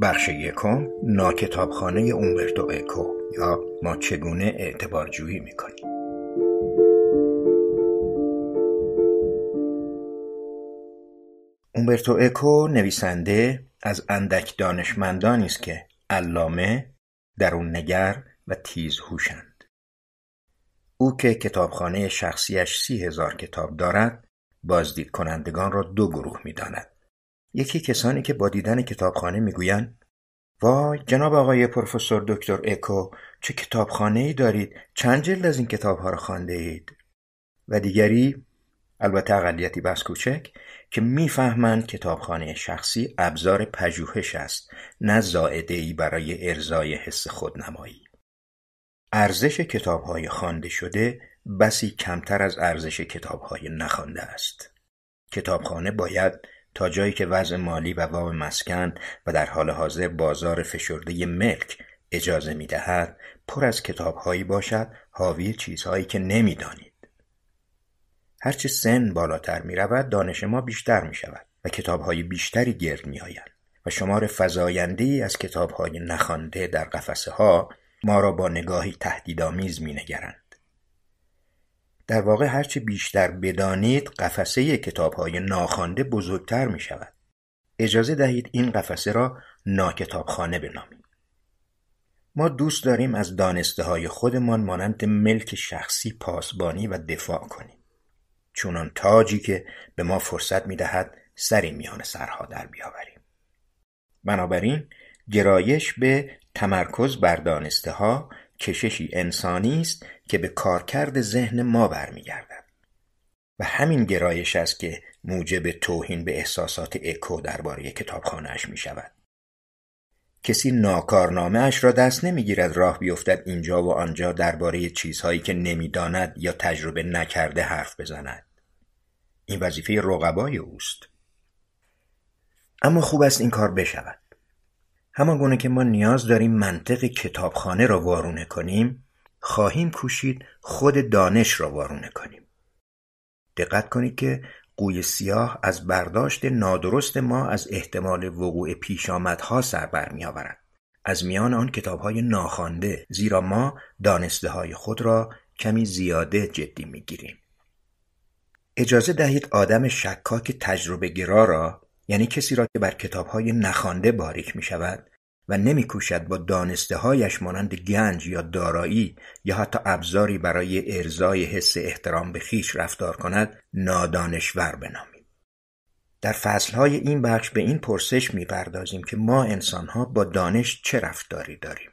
بخش یکم ناکتابخانه اومبرتو اکو یا ما چگونه اعتبارجویی می‌کنیم. اومبرتو اکو نویسنده از اندک دانشمندانی است که علامه درون نگر و تیزهوشند او که کتابخانه شخصیش سی هزار کتاب دارد بازدید کنندگان را دو گروه می‌داند. یکی کسانی که با دیدن کتابخانه می‌گویند وای جناب آقای پروفسور دکتر اکو چه کتابخانه ای دارید؟ چند جلد از این کتاب ها را خانده اید؟ و دیگری البته اقلیتی بس کوچک که می‌فهمند کتابخانه شخصی ابزار پژوهش است نه زائده ای برای ارزای حس خودنمایی. ارزش کتاب های خوانده شده بسی کمتر از ارزش کتاب های نخوانده است. کتابخانه باید تا جایی که وضع مالی و وام مسکن و در حال حاضر بازار فشرده ملک اجازه می دهد پر از کتابهایی باشد حاوی چیزهایی که نمی‌دانید. هرچه سن بالاتر می رود دانش ما بیشتر می شود و کتابهای بیشتری گرد می آید و شمار فضاینده از کتابهای نخوانده در قفسه ها ما را با نگاهی تهدیدآمیز می نگرند. در واقع هرچه بیشتر بدانید قفسه کتابهای ناخوانده بزرگتر می شود. اجازه دهید این قفسه را ناکتابخانه بنامیم. ما دوست داریم از دانسته های خودمان مانند ملک شخصی پاسبانی و دفاع کنیم. چونان تاجی که به ما فرصت می دهد سری میان سرها در بیاوریم. بنابراین گرایش به تمرکز بر دانسته ها کششی انسانی است که به کارکرد ذهن ما برمیگردد و همین گرایش است که موجب توهین به احساسات اکو درباره کتابخانهاش می شود. کسی ناکارنامه اش را دست نمی‌گیرد راه بیفتد اینجا و آنجا درباره چیزهایی که نمی‌داند یا تجربه نکرده حرف بزند. این وظیفه رقبای اوست. اما خوب است این کار بشود. همان گونه که ما نیاز داریم منطق کتابخانه را وارونه کنیم خواهیم کوشید خود دانش را وارونه کنیم دقت کنید که قوی سیاه از برداشت نادرست ما از احتمال وقوع پیشامدها سر آورد. از میان آن کتاب های ناخوانده زیرا ما دانسته های خود را کمی زیاده جدی می گیریم. اجازه دهید آدم شکاک تجربه گرا را یعنی کسی را که بر کتابهای نخوانده باریک می شود و نمیکوشد با دانسته هایش مانند گنج یا دارایی یا حتی ابزاری برای ارزای حس احترام به خیش رفتار کند نادانشور بنامیم. در فصلهای این بخش به این پرسش می‌پردازیم که ما انسانها با دانش چه رفتاری داریم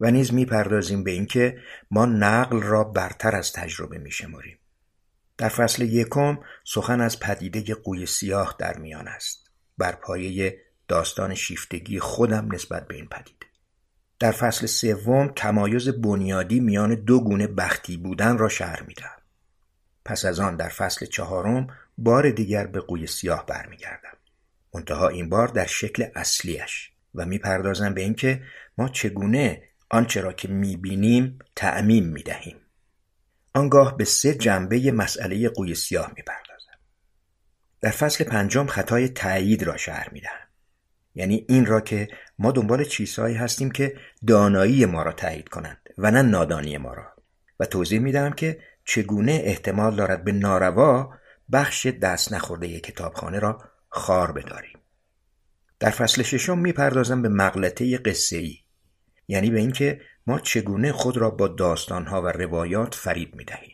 و نیز می‌پردازیم به اینکه ما نقل را برتر از تجربه میشمریم در فصل یکم سخن از پدیده قوی سیاه در میان است. بر پایه داستان شیفتگی خودم نسبت به این پدیده در فصل سوم تمایز بنیادی میان دو گونه بختی بودن را شهر می‌دهم. پس از آن در فصل چهارم بار دیگر به قوی سیاه برمیگردم. منتها این بار در شکل اصلیش و می‌پردازم به اینکه ما چگونه آنچه را که می‌بینیم تعمیم می‌دهیم. آنگاه به سه جنبه مسئله قوی سیاه می‌پردازم. در فصل پنجم خطای تأیید را شهر می‌دهم. یعنی این را که ما دنبال چیزهایی هستیم که دانایی ما را تایید کنند و نه نادانی ما را. و توضیح می‌دهم که چگونه احتمال دارد به ناروا بخش دست نخورده کتابخانه را خار بداریم. در فصل ششم می‌پردازم به مغلطه قصه ای یعنی به اینکه ما چگونه خود را با داستانها و روایات فریب می‌دهیم.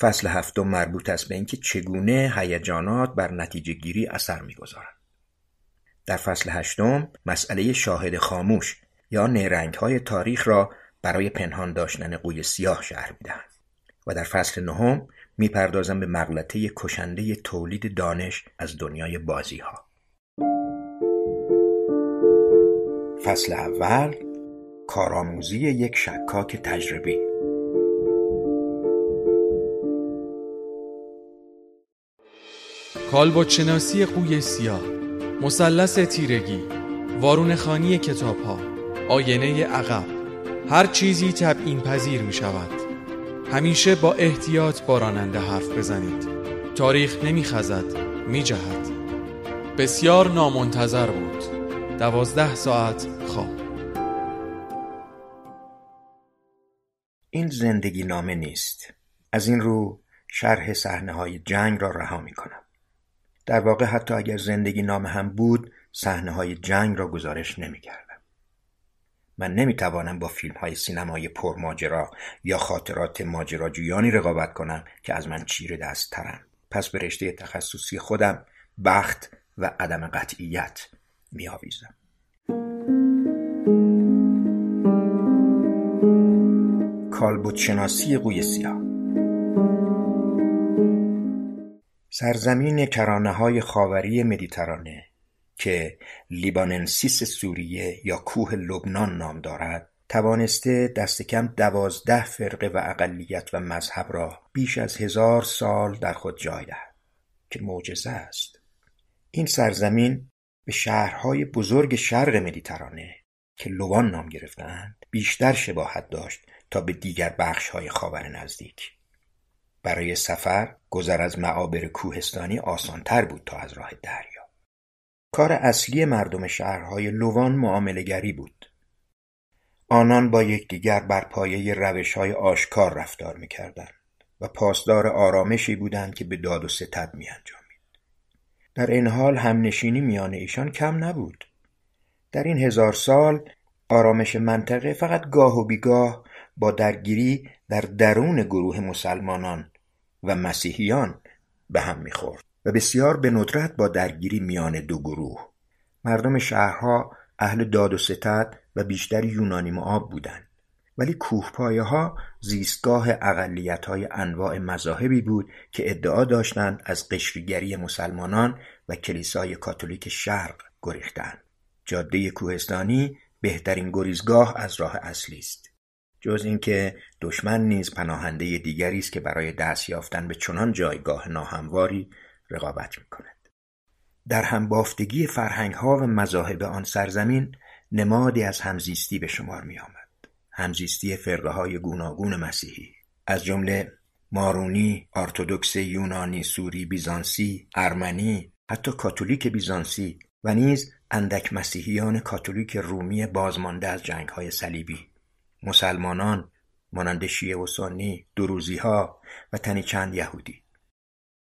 فصل هفتم مربوط است به اینکه چگونه هیجانات بر نتیجه گیری اثر می‌گذارند. در فصل هشتم مسئله شاهد خاموش یا نیرنگ های تاریخ را برای پنهان داشتن قوی سیاه شهر می‌دهند و در فصل نهم می‌پردازم به مغلطه کشنده تولید دانش از دنیای بازی ها. فصل اول کارآموزی یک شکاک تجربی کالبدشناسی قوی سیاه مثلث تیرگی وارون خانی کتاب ها آینه عقب هر چیزی تبیین پذیر می شود همیشه با احتیاط با راننده حرف بزنید. تاریخ نمی خزد می جهد بسیار نامنتظر بود. دوازده ساعت خواب. این زندگی نامه نیست. از این رو شرح صحنه های جنگ را رها می کنم در واقع حتی اگر زندگی نامه هم بود صحنه های جنگ را گزارش نمی کردم. من نمی توانم با فیلم های سینمایی پرماجرا یا خاطرات ماجراجویانی رقابت کنم که از من چیره دست ترم. پس به رشته تخصصی خودم بخت و عدم قطعیت می آویزم. کالبدشناسی قوی سیاه سرزمین کرانه های خاوری مدیترانه که لیباننسیس سوریه یا کوه لبنان نام دارد توانسته دست کم دوازده فرقه و اقلیت و مذهب را بیش از هزار سال در خود جای دهد. که معجزه است. این سرزمین به شهرهای بزرگ شرق مدیترانه که لوان نام گرفتند بیشتر شباهت داشت تا به دیگر های خاور نزدیک. برای سفر گذر از معابر کوهستانی آسانتر بود تا از راه دریا. کار اصلی مردم شهرهای لوان معاملگری بود. آنان با یکدیگر بر پایه های آشکار رفتار می‌کردند و پاسدار آرامشی بودند که به داد و ستد میانجامید. در این حال همنشینی میان ایشان کم نبود. در این هزار سال آرامش منطقه فقط گاه و بیگاه با درگیری در درون گروه مسلمانان و مسیحیان به هم می‌خورد و بسیار به ندرت با درگیری میان دو گروه. مردم شهرها اهل داد و ستد و بیشتر یونانی معاب بودند. ولی کوهپایه ها زیستگاه اقلیت های انواع مذاهبی بود که ادعا داشتند از قشریگری مسلمانان و کلیسای کاتولیک شرق گریختند. جاده کوهستانی بهترین گریزگاه از راه اصلی است. جز اینکه دشمن نیز پناهنده دیگری است که برای دست یافتن به چنان جایگاه ناهمواری رقابت می‌کند در همبافتگی فرهنگ ها و مذاهب آن سرزمین نمادی از همزیستی به شمار می آمد. همزیستی فرقه های گوناگون مسیحی از جمله مارونی، ارتودکس یونانی، سوری، بیزانسی، ارمنی، حتی کاتولیک بیزانسی و نیز اندک مسیحیان کاتولیک رومی بازمانده از جنگ های صلیبی مسلمانان مانند شیعه و سنی ها و تنی چند یهودی.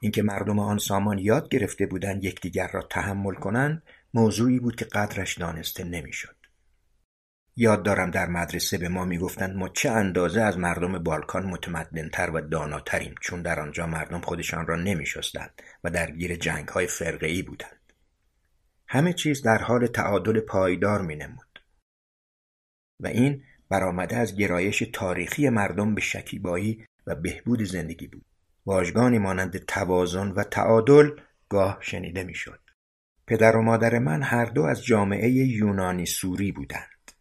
اینکه مردم آن سامان یاد گرفته بودند یکدیگر را تحمل کنند موضوعی بود که قدرش دانسته نمی‌شد. یاد دارم در مدرسه به ما می‌گفتند ما چه اندازه از مردم بالکان متمدنتر و داناتریم چون در آنجا مردم خودشان را نمیشستند و درگیر فرقه ای بودند. همه چیز در حال تعادل پایدار می نمود. و این برآمده از گرایش تاریخی مردم به شکیبایی و بهبود زندگی بود. واژگانی مانند توازن و تعادل گاه شنیده می‌شد. پدر و مادر من هر دو از جامعه یونانی سوری بودند.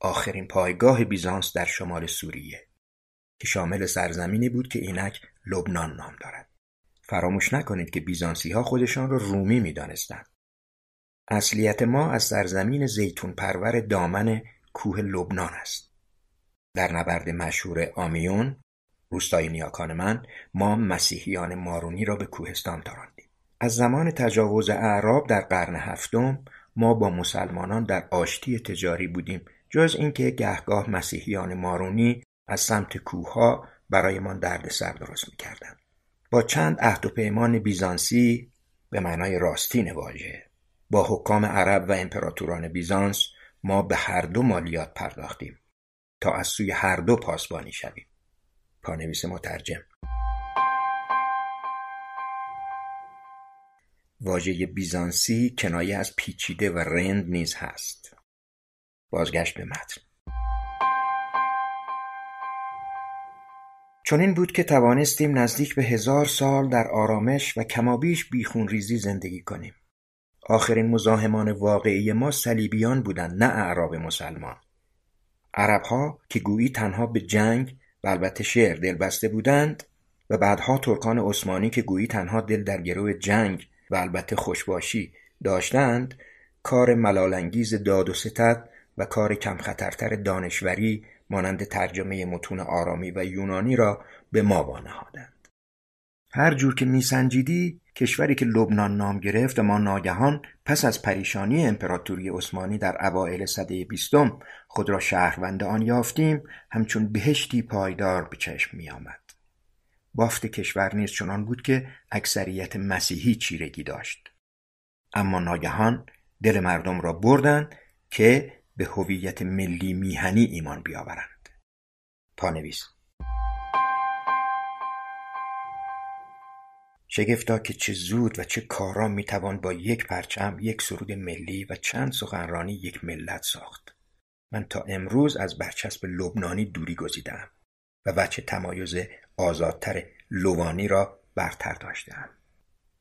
آخرین پایگاه بیزانس در شمال سوریه که شامل سرزمینی بود که اینک لبنان نام دارد. فراموش نکنید که بیزانسی ها خودشان را رومی می دانستند. اصلیت ما از سرزمین زیتون پرور دامن کوه لبنان است. در نبرد مشهور آمیون روستای نیاکان من ما مسیحیان مارونی را به کوهستان تاراندیم. از زمان تجاوز اعراب در قرن هفتم ما با مسلمانان در آشتی تجاری بودیم جز اینکه گهگاه مسیحیان مارونی از سمت کوهها برایمان دردسر درست می‌کردند. با چند عهد و پیمان بیزانسی به معنای راستین واژه با حکام عرب و امپراتوران بیزانس ما به هر دو مالیات پرداختیم. تا از سوی هر دو پاسبانی شویم. پانویس مترجم. واژه بیزانسی کنایه از پیچیده و رند نیز هست. بازگشت به متن. چون این بود که توانستیم نزدیک به هزار سال در آرامش و کمابیش بیخون ریزی زندگی کنیم. آخرین مزاحمان واقعی ما صلیبیان بودند نه اعراب مسلمان. عربها که گویی تنها به جنگ و البته شعر دل بسته بودند و بعدها ترکان عثمانی که گویی تنها دل در گروه جنگ و البته خوشباشی داشتند کار ملالانگیز داد و ستد و کار کم خطرتر دانشوری مانند ترجمه متون آرامی و یونانی را به ما وانهادند. هر جور که میسنجیدی کشوری که لبنان نام گرفت ما ناگهان پس از پریشانی امپراتوری عثمانی در اوایل سده بیستم خود را شهروند آن یافتیم همچون بهشتی پایدار به چشم می آمد. بافت کشور نیز چنان بود که اکثریت مسیحی چیرگی داشت. اما ناگهان دل مردم را بردند که به هویت ملی میهنی ایمان بیاورند. پانویس شگفتا که چه زود و چه کارا می‌توان با یک پرچم یک سرود ملی و چند سخنرانی یک ملت ساخت. من تا امروز از برچسب لبنانی دوری گزیدم و وچه تمایز آزادتر لوانی را برتر داشتم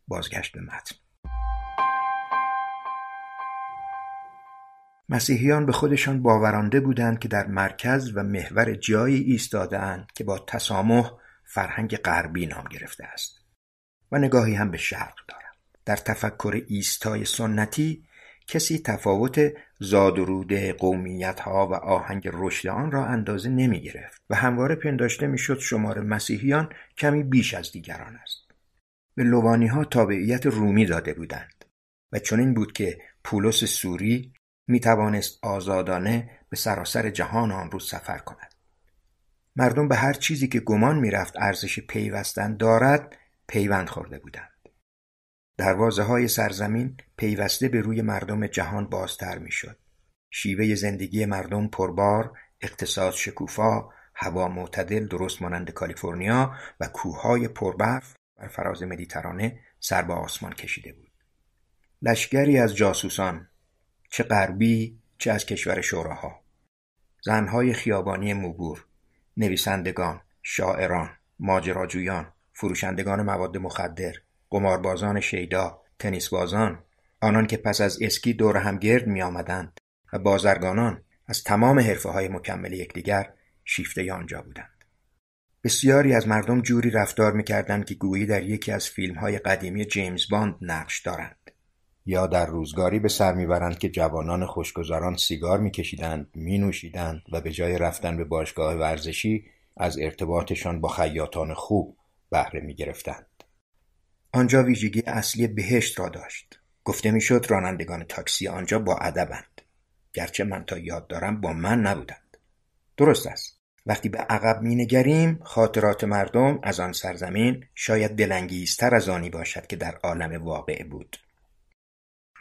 بازگشت به متن. مسیحیان به خودشان باورانده بودند که در مرکز و محور جایی ایستادهاند که با تسامح فرهنگ غربی نام گرفته است. و نگاهی هم به شرق دارم. در تفکر ایستای سنتی کسی تفاوت زاد و روده قومیت ها و آهنگ رشد آن را اندازه نمی گرفت و همواره پنداشته می‌شد شمار مسیحیان کمی بیش از دیگران است. به لوانی ها تابعیت رومی داده بودند و چنین بود که پولس سوری می توانست آزادانه به سراسر جهان آن روز سفر کند. مردم به هر چیزی که گمان می‌رفت ارزش پیوستن دارد پیوند خورده بودند دروازه های سرزمین پیوسته به روی مردم جهان بازتر می‌شد. شیوه زندگی مردم پربار، اقتصاد شکوفا، هوا معتدل درست مانند کالیفرنیا و کوههای پربرف بر فراز مدیترانه سر به آسمان کشیده بود. لشگری از جاسوسان چه غربی چه از کشور شوراها زنهای خیابانی موبور نویسندگان شاعران ماجراجویان فروشندگان مواد مخدر قماربازان شیدا تنیسبازان آنان که پس از اسکی دور هم گرد می آمدند و بازرگانان از تمام حرفه های مکمل یکدیگر شیفته آنجا بودند. بسیاری از مردم جوری رفتار می‌کردند که گویی در یکی از فیلم های قدیمی جیمز باند نقش دارند. یا در روزگاری به سر می‌برند که جوانان خوشگذران سیگار میکشیدند مینوشیدند و به جای رفتن به باشگاه ورزشی از ارتباطشان با خیاطان خوب بهره می‌گرفتند. آنجا ویژگی اصلی بهشت را داشت. گفته می‌شد رانندگان تاکسی آنجا با ادبند. گرچه من تا یاد دارم با من نبودند. درست است. وقتی به عقب مینگریم خاطرات مردم از آن سرزمین شاید دلانگیزتر از آنی باشد که در عالم واقع بود.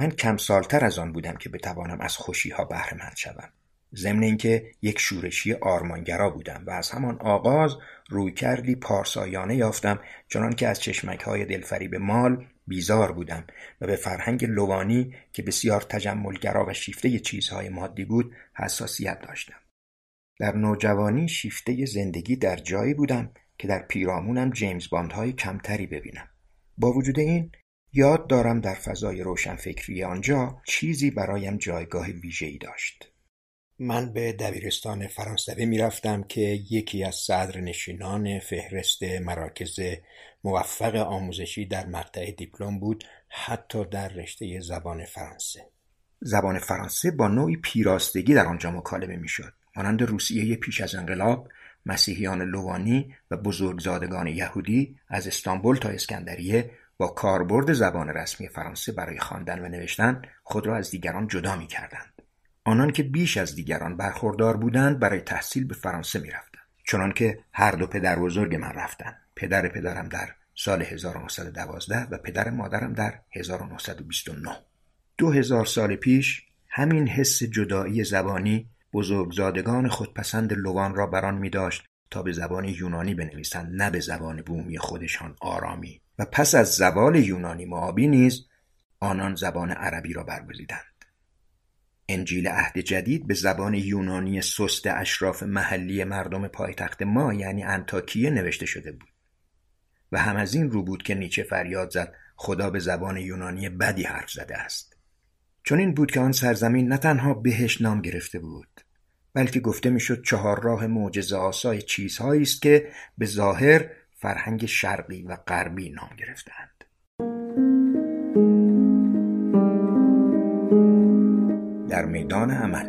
من کم سالتر از آن بودم که بتوانم از خوشیها بهرهمند شوم. ضمن اینکه یک شورشی آرمانگرا بودم و از همان آغاز روی کردی پارسایانه یافتم چنان که از چشمک های دلفریب مال بیزار بودم و به فرهنگ لوانی که بسیار تجملگرا و شیفته چیزهای مادی بود حساسیت داشتم. در نوجوانی شیفته زندگی در جایی بودم که در پیرامونم جیمز باندهای کمتری ببینم. با وجود این یاد دارم در فضای روشنفکری آنجا چیزی برایم جایگاه ویژه‌ای داشت. من به دبیرستان فرانسوی می‌رفتم که یکی از نشینان فهرست مراکز موفق آموزشی در مقطع دیپلم بود حتی در رشته زبان فرانسه. زبان فرانسه با نوعی پیراستگی در آنجا مکالمه می‌شد. مانند روسیه پیش از انقلاب مسیحیان لوانی و بزرگزادگان یهودی از استانبول تا اسکندریه با کاربرد زبان رسمی فرانسه برای خواندن و نوشتن خود را از دیگران جدا می آنان که بیش از دیگران برخوردار بودند برای تحصیل به فرانسه می‌رفتند. چنان که هر دو پدر بزرگ من رفتند. پدر پدرم در سال 1912 و پدر مادرم در 1929 دو هزار سال پیش همین حس جدایی زبانی بزرگزادگان خودپسند لوان را بران می داشت تا به زبان یونانی بنویسند نه به زبان بومی خودشان آرامی. و پس از زوال یونانی معابی نیز آنان زبان عربی را برگزیدند. انجیل عهد جدید به زبان یونانی سست اشراف محلی مردم پایتخت ما یعنی انتاکیه نوشته شده بود. و هم از این رو بود که نیچه فریاد زد خدا به زبان یونانی بدی حرف زده است. چون این بود که آن سرزمین نه تنها بهش نام گرفته بود بلکه گفته می‌شد چهار راه معجزه آسای چیزهایی است که به ظاهر فرهنگ شرقی و غربی نام گرفتند در میدان عمل.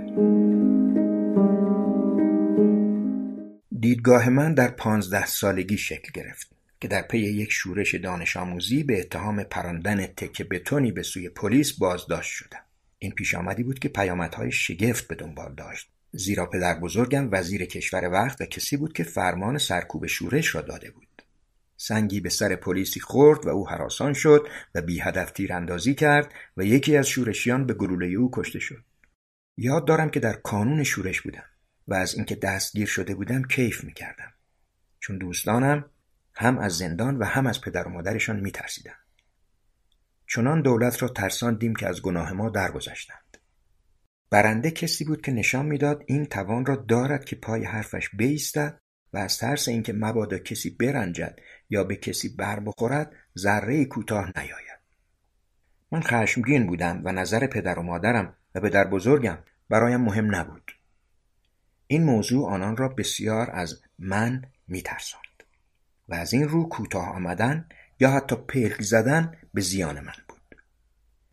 دیدگاه من در پانزده سالگی شکل گرفت که در پی یک شورش دانش آموزی به اتهام پراندن تکه بتونی به سوی پلیس بازداشت شدم. این پیش آمدی بود که پیامدهای شگفت به دنبال داشت. زیرا پدر بزرگم وزیر کشور وقت و کسی بود که فرمان سرکوب شورش را داده بود. سنگی به سر پلیسی خورد و او حراسان شد و بی هدف تیراندازی کرد و یکی از شورشیان به گلوله او کشته شد. یاد دارم که در کانون شورش بودم و از اینکه دستگیر شده بودم کیف می‌کردم. چون دوستانم هم از زندان و هم از پدر و مادرشان میترسیدند. چنان دولت را ترساندیم که از گناه ما درگذشتند. برنده کسی بود که نشان می‌داد این توان را دارد که پای حرفش بیستد و از ترس اینکه مبادا کسی برنجد یا به کسی بر بخورد ذره کوتاه نیاید. من خشمگین بودم و نظر پدر و مادرم و پدر بزرگم برایم مهم نبود این موضوع آنان را بسیار از من میترساند و از این رو کوتاه آمدن یا حتی پلک زدن به زیان من بود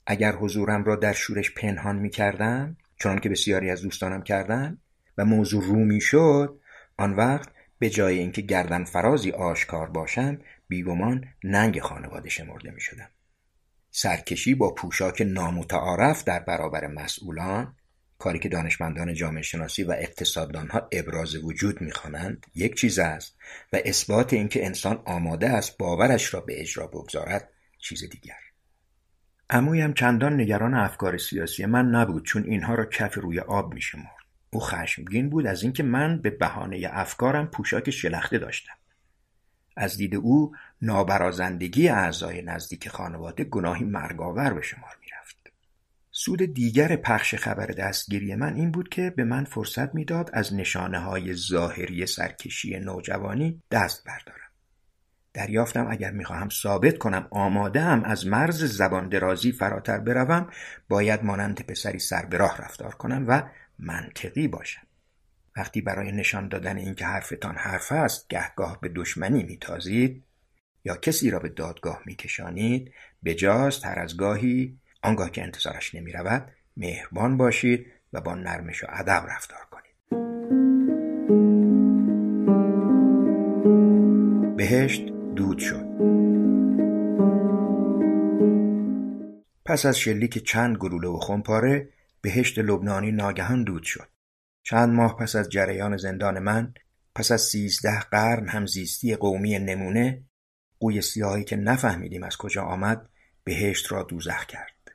اگر حضورم را در شورش پنهان می کردم چون که بسیاری از دوستانم کردند و موضوع رو می شد آن وقت به جای اینکه گردن فرازی آشکار باشم بیگمان ننگ خانواده شمرده می شدم. سرکشی با پوشاک نامتعارف در برابر مسئولان کاری که دانشمندان جامعه شناسی و اقتصاددانها ابراز وجود می‌خوانند یک چیز است و اثبات اینکه انسان آماده است باورش را به اجرا بگذارد چیز دیگر. عمویم چندان نگران افکار سیاسی من نبود چون اینها را کف روی آب میشمرد. او خشمگین بود از اینکه من به بهانه افکارم پوشاک شلخته داشتم. از دید او نابرازندگی اعضای نزدیک خانواده گناهی مرگاور به شمار می‌رفت. سود دیگر پخش خبر دستگیری من این بود که به من فرصت می‌داد از نشانه های ظاهری سرکشی نوجوانی دست بردارم. دریافتم اگر می‌خواهم ثابت کنم آماده هم از مرز زبان درازی فراتر بروم باید مانند پسری سر به راه رفتار کنم و منطقی باشد وقتی برای نشان دادن اینکه حرفتان حرف است گهگاه به دشمنی میتازید یا کسی را به دادگاه میکشانید بجاست هر از گاهی. آنگاه که انتظارش نمی‌رود مهربان باشید و با نرمش و ادب رفتار کنید. بهشت دود شد. پس از شلیک چند گلوله و خمپاره بهشت لبنانی ناگهان دود شد. چند ماه پس از جریان زندان من پس از سیزده قرن همزیستی قومی نمونه قوی سیاهی که نفهمیدیم از کجا آمد بهشت را دوزخ کرد.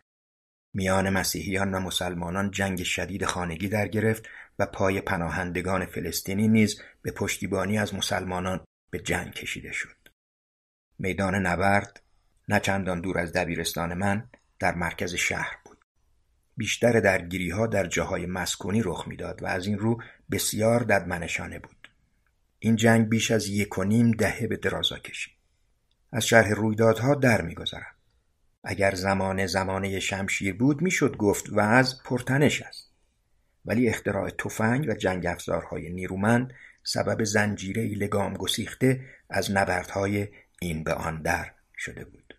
میان مسیحیان و مسلمانان جنگ شدید خانگی در گرفت و پای پناهندگان فلسطینی نیز به پشتیبانی از مسلمانان به جنگ کشیده شد. میدان نبرد نه چندان دور از دبیرستان من در مرکز شهر بیشتر درگیریها در جاهای مسکونی رخ می‌داد و از این رو بسیار ددمنشانه بود. این جنگ بیش از یک و نیم دهه به درازا کشید. از شرح رویدادها در میگذرم اگر زمان زمانه شمشیر بود می‌شد گفت و از پرتنش است. ولی اختراع تفنگ و جنگ افزارهای نیرومند سبب زنجیره لگام گسیخته از نبردهای این به آن در شده بود.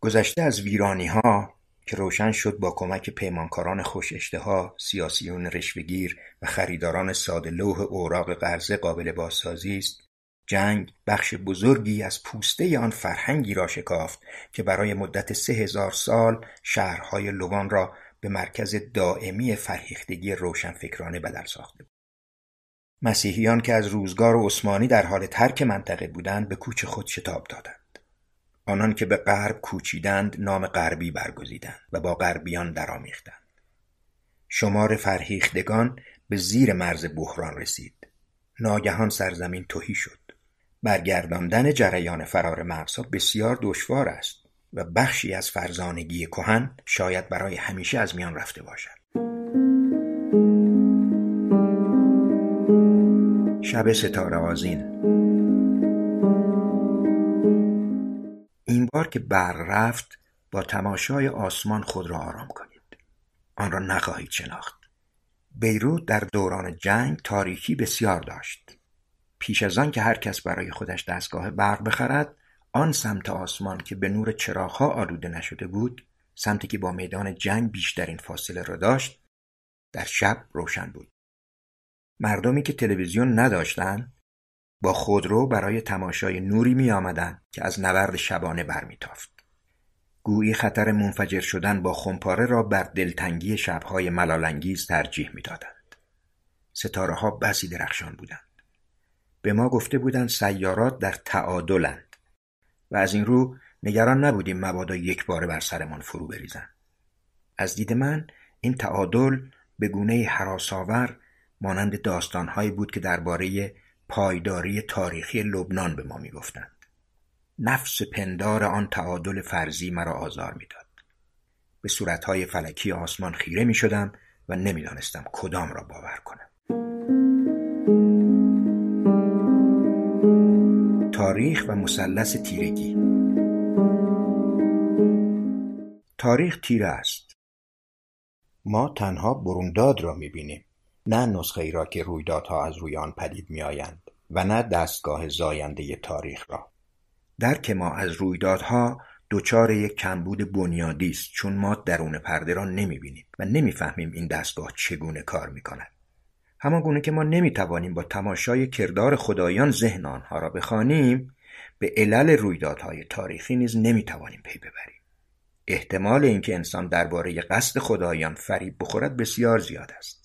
گذشته از ویرانی ها که روشن شد با کمک پیمانکاران خوش اشتها، سیاسیون رشوهگیر و خریداران لوح اوراق قرضه قابل بازسازی است جنگ بخش بزرگی از پوسته آن فرهنگی را شکافت که برای مدت سه هزار سال شهرهای لوان را به مرکز دائمی فرهیختگی روشنفکرانه بدل ساخته بود. مسیحیان که از روزگار عثمانی در حال ترک منطقه بودند به کوچ خود شتاب دادند. آنان که به غرب کوچیدند نام غربی برگزیدند و با غربیان درآمیختند. شمار فرهیختگان به زیر مرز بحران رسید. ناگهان سرزمین تهی شد. برگرداندن جریان فرار مغزها بسیار دشوار است و بخشی از فرزانگی کهن شاید برای همیشه از میان رفته باشد. شب ستاره آزین بار که برق رفت با تماشای آسمان خود را آرام کنید. آن را نخواهید شناخت. بیروت در دوران جنگ تاریکی بسیار داشت. پیش از آن که هر کس برای خودش دستگاه برق بخرد آن سمت آسمان که به نور چراغها آلوده نشده بود سمتی که با میدان جنگ بیشترین فاصله را داشت در شب روشن بود. مردمی که تلویزیون نداشتند با خودرو برای تماشای نوری می آمدن که از نورد شبانه برمیتافت. گویی خطر منفجر شدن با خمپاره را بر دلتنگی شبهای ملالانگیز ترجیح می‌دادند. ستاره ها بسی درخشان بودند. به ما گفته بودند سیارات در تعادلند و از این رو نگران نبودیم مبادا یک باره بر سرمان فرو بریزند. از دید من این تعادل به گونه حراساور مانند داستانهایی بود که درباره پایداری تاریخی لبنان به ما می‌گفتند. نفس پندار آن تعادل فرضی مرا آزار می‌داد. به صورتهای فلکی آسمان خیره می شدم و نمی‌دانستم کدام را باور کنم. تاریخ و مثلث تیرگی تاریخ تیره است ما تنها برونداد را می‌بینیم نه نسخه ای را که رویدادها از روی آن پدید میآیند و نه دستگاه زاینده تاریخ را. درک ما از رویدادها دچار یک کمبود بنیادی است چون ما درون پرده را نمی‌بینیم و نمی‌فهمیم این دستگاه چگونه کار می‌کند. همان گونه که ما نمی‌توانیم با تماشای کردار خدایان ذهن آنها را بخوانیم به علل رویدادهای تاریخی نیز نمی‌توانیم پی ببریم. احتمال اینکه انسان درباره قصد خدایان فریب بخورد بسیار زیاد است.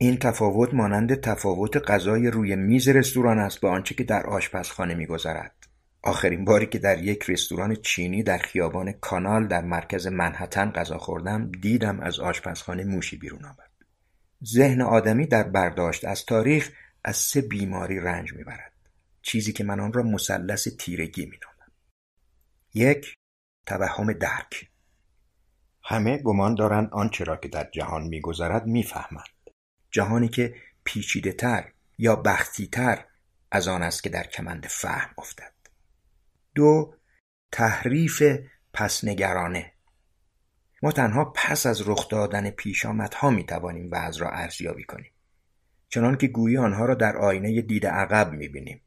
این تفاوت مانند تفاوت غذای روی میز رستوران است با آنچه که در آشپزخانه میگذرد. آخرین باری که در یک رستوران چینی در خیابان کانال در مرکز منحتن غذا خوردم دیدم از آشپزخانه موشی بیرون آمد. ذهن آدمی در برداشت از تاریخ از سه بیماری رنج می‌برد. چیزی که من آن را مثلث تیرگی مینامم. یک توهم درک. همه گمان دارند آنچه را که در جهان میگذرد می‌فهمند. جهانی که پیچیده تر یا بختی تر از آن است که در کمند فهم افتد. دو تحریف پسنگرانه. ما تنها پس از رخ دادن پیشامدها می توانیم وضع را ارزیابی کنیم چنان که گویی آنها را در آینه دید عقب می بینیم.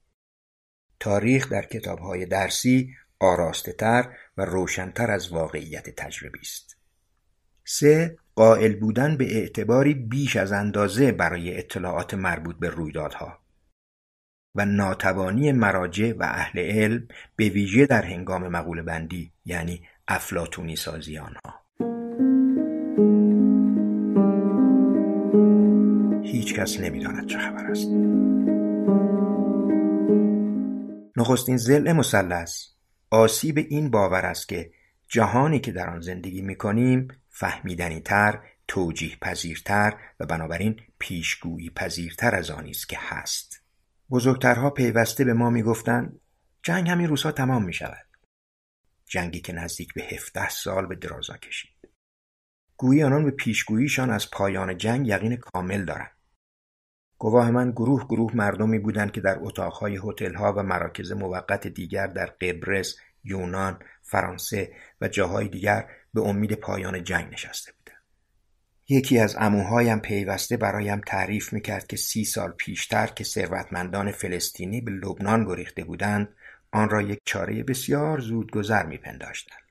تاریخ در کتابهای درسی آراسته تر و روشنتر از واقعیت تجربی است. سه قائل بودن به اعتباری بیش از اندازه برای اطلاعات مربوط به رویدادها و ناتوانی مراجع و اهل علم به ویژه در هنگام مقوله بندی یعنی افلاتونی سازی آنها. هیچ کس نمی‌داند چه خبر است. نخستین زل مثلث آسیب این باور است که جهانی که در آن زندگی می کنیم فهمیدنی تر، توجیه پذیرتر و بنابراین پیشگویی پذیرتر از آنی است که هست. بزرگترها پیوسته به ما می‌گفتند جنگ همین روزها تمام می شود. جنگی که نزدیک به هفته سال به درازا کشید. گویی آنان به پیشگوییشان از پایان جنگ یقین کامل دارند. گواه من گروه گروه مردمی بودند که در اتاقهای هتل‌ها و مراکز موقت دیگر در قبرس، یونان، فرانسه و جاهای دیگر به امید پایان جنگ نشسته بودند. یکی از اموهایم پیوسته برایم تعریف می‌کرد که سی سال پیشتر که ثروتمندان فلسطینی به لبنان گریخته بودند آن را یک چاره بسیار زود گذر میپنداشتند.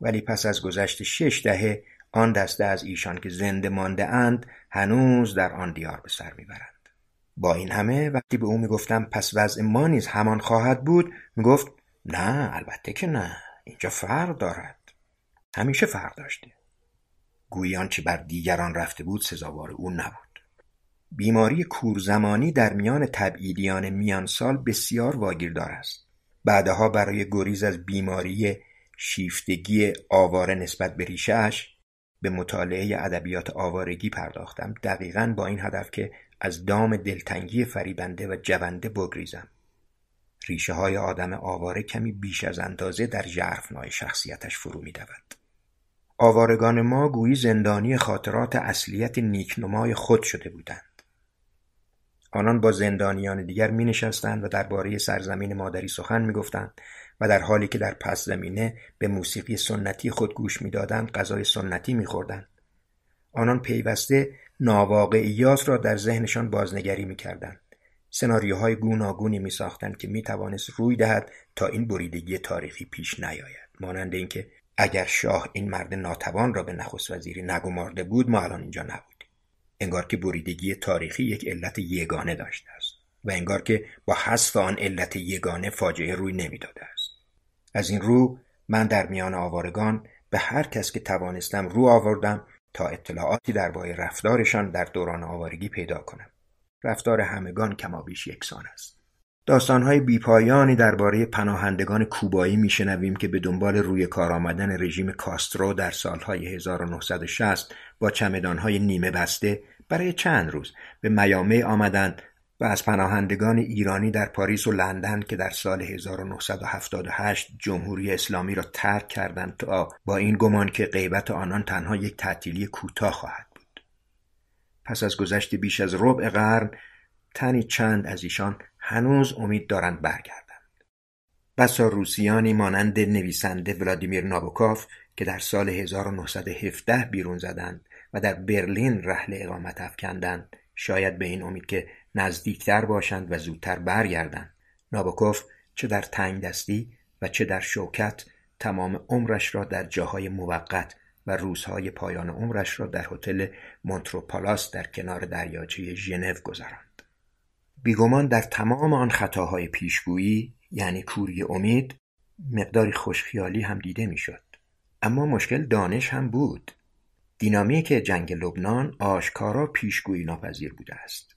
ولی پس از گذشت شش دهه آن دسته از ایشان که زنده مانده اند هنوز در آن دیار به سر می‌برند. با این همه وقتی به او می‌گفتم پس وضع ما نیز همان خواهد بود می‌گفت نه البته که نه. اینجا فرق دارد. همیشه فرق داشته. گویی آنچه بر دیگران رفته بود سزاوار او نبود. بیماری کورزمانی در میان تبعیدیان میان سال بسیار واگیردار است. بعدها برای گریز از بیماری شیفتگی آواره نسبت به ریشهاش به مطالعه ادبیات آوارگی پرداختم. دقیقا با این هدف که از دام دلتنگی فریبنده و جونده بگریزم. ریشه های آدم آواره کمی بیش از اندازه در ژرفنای شخصیتش فرو می دود. آوارگان ما گویی زندانی خاطرات اصلیت نیکنمای خود شده بودند. آنان با زندانیان دیگر می نشستند و درباره سرزمین مادری سخن می گفتند و در حالی که در پس زمینه به موسیقی سنتی خود گوش می‌دادند غذای سنتی میخوردند آنان پیوسته ناواقعیات را در ذهنشان بازنگری می‌کردند سناریوهای گوناگونی میساختند که می‌توانست روی دهد تا این بریدگی تاریخی پیش نیاید. مانند اینکه اگر شاه این مرد ناتوان را به نخست وزیری نگمارده بود ما الان اینجا نبودیم. انگار که بریدگی تاریخی یک علت یگانه داشته است و انگار که با حذف آن علت یگانه فاجعه روی نمی‌داده است. از این رو من در میان آوارگان به هر کس که توانستم رو آوردم تا اطلاعاتی درباره رفتارشان در دوران آوارگی پیدا کنم. رفتار همگان کمابیش یکسان است. داستانهای بیپایانی درباره پناهندگان کوبایی میشنویم که به دنبال روی کار آمدن رژیم کاسترو در سالهای 1960 با چمدانهای نیمه بسته برای چند روز به میامه آمدند و از پناهندگان ایرانی در پاریس و لندن که در سال 1978 جمهوری اسلامی را ترک کردند تا با این گمان که غیبت آنان تنها یک تعطیلی کوتاه خواهد پس از گذشت بیش از ربع قرن تنی چند از ایشان هنوز امید دارند برگردند. بسا روسیانی مانند نویسنده ولادیمیر نابوکوف که در سال 1917 بیرون زدند و در برلین رحل اقامت افکندند شاید به این امید که نزدیکتر باشند و زودتر برگردند. نابوکوف چه در تنگ دستی و چه در شوکت تمام عمرش را در جاهای موقت و روزهای پایان عمرش را در هتل مونتروپالاس در کنار دریاچه ژنو گذراند. بیگمان در تمام آن خطاهای پیشگویی یعنی کوری امید مقداری خوشخیالی هم دیده می‌شد. اما مشکل دانش هم بود. دینامیک جنگ لبنان آشکارا پیشگویی ناپذیر بوده است.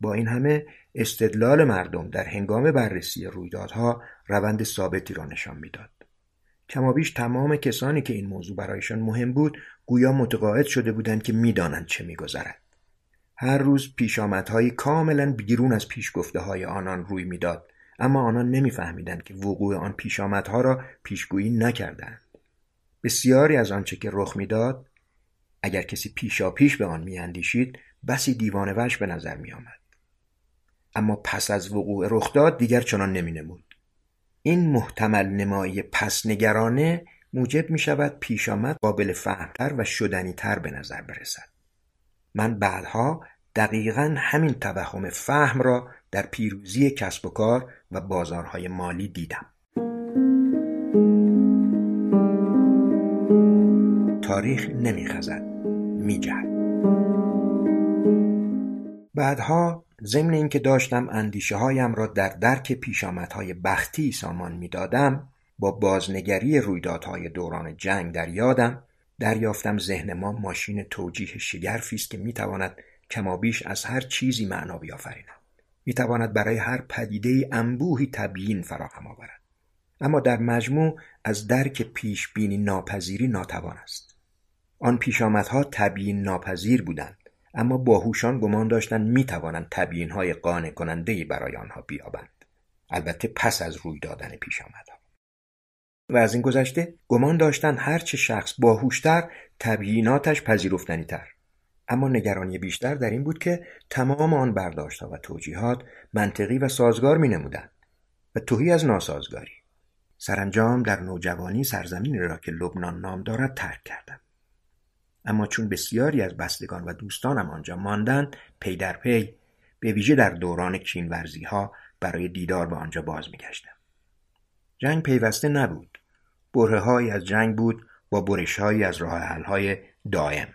با این همه استدلال مردم در هنگام بررسی رویدادها روند ثابتی را نشان می‌داد. کمابیش تمام کسانی که این موضوع برایشان مهم بود گویا متقاعد شده بودند که می‌دانند چه میگذرد هر روز پیشامدهایی کاملا بیرون از پیشگفته های آنان روی می‌داد اما آنان نمیفهمیدند که وقوع آن پیشامدها را پیشگویی نکردند بسیاری از آنچه که رخ می‌داد اگر کسی پیشا پیش به آن میاندیشید بسی دیوانه وش به نظر می آمد. اما پس از وقوع رخ داد دیگر چنان نمی نمود. این محتمل نمایی پس نگرانه موجب می شود پیش آمد قابل فهمتر و شدنیتر به نظر برسد. من بعدها دقیقا همین توهم فهم را در پیروزی کسب و کار و بازارهای مالی دیدم. تاریخ نمیخزد میجهد بعدها ضمن اینکه داشتم اندیشه هایم را در درک پیشامدهای بختی سامان می‌دادم با بازنگری رویدادهای دوران جنگ در یادم دریافتم ذهن ما ماشین توجیه شگرفی است که می‌تواند کمابیش از هر چیزی معنا بیافریند می‌تواند برای هر پدیده انبوهی تبیین فراهم آورد. اما در مجموع از درک پیش بینی ناپذیری ناتوان است. آن پیشامدها تبیین ناپذیر بودند. اما باهوشان گمان داشتند می‌توانند تبیینهای قانع کننده برای آنها بیابند. البته پس از روی دادن پیشامدها و از این گذشته گمان داشتند هرچه شخص باهوشتر تبییناتش پذیرفتنیتر. اما نگرانی بیشتر در این بود که تمام آن برداشتها و توجیهات منطقی و سازگار می نمودند و توهی از ناسازگاری. سرانجام در نوجوانی سرزمینی را که لبنان نام دارد ترک کردم اما چون بسیاری از بستگان و دوستانم آنجا ماندند پی در پی به ویژه در دوران کینورزی ها برای دیدار به آنجا باز میگشتم. جنگ پیوسته نبود. بره از جنگ بود با برش از راه حل های دائم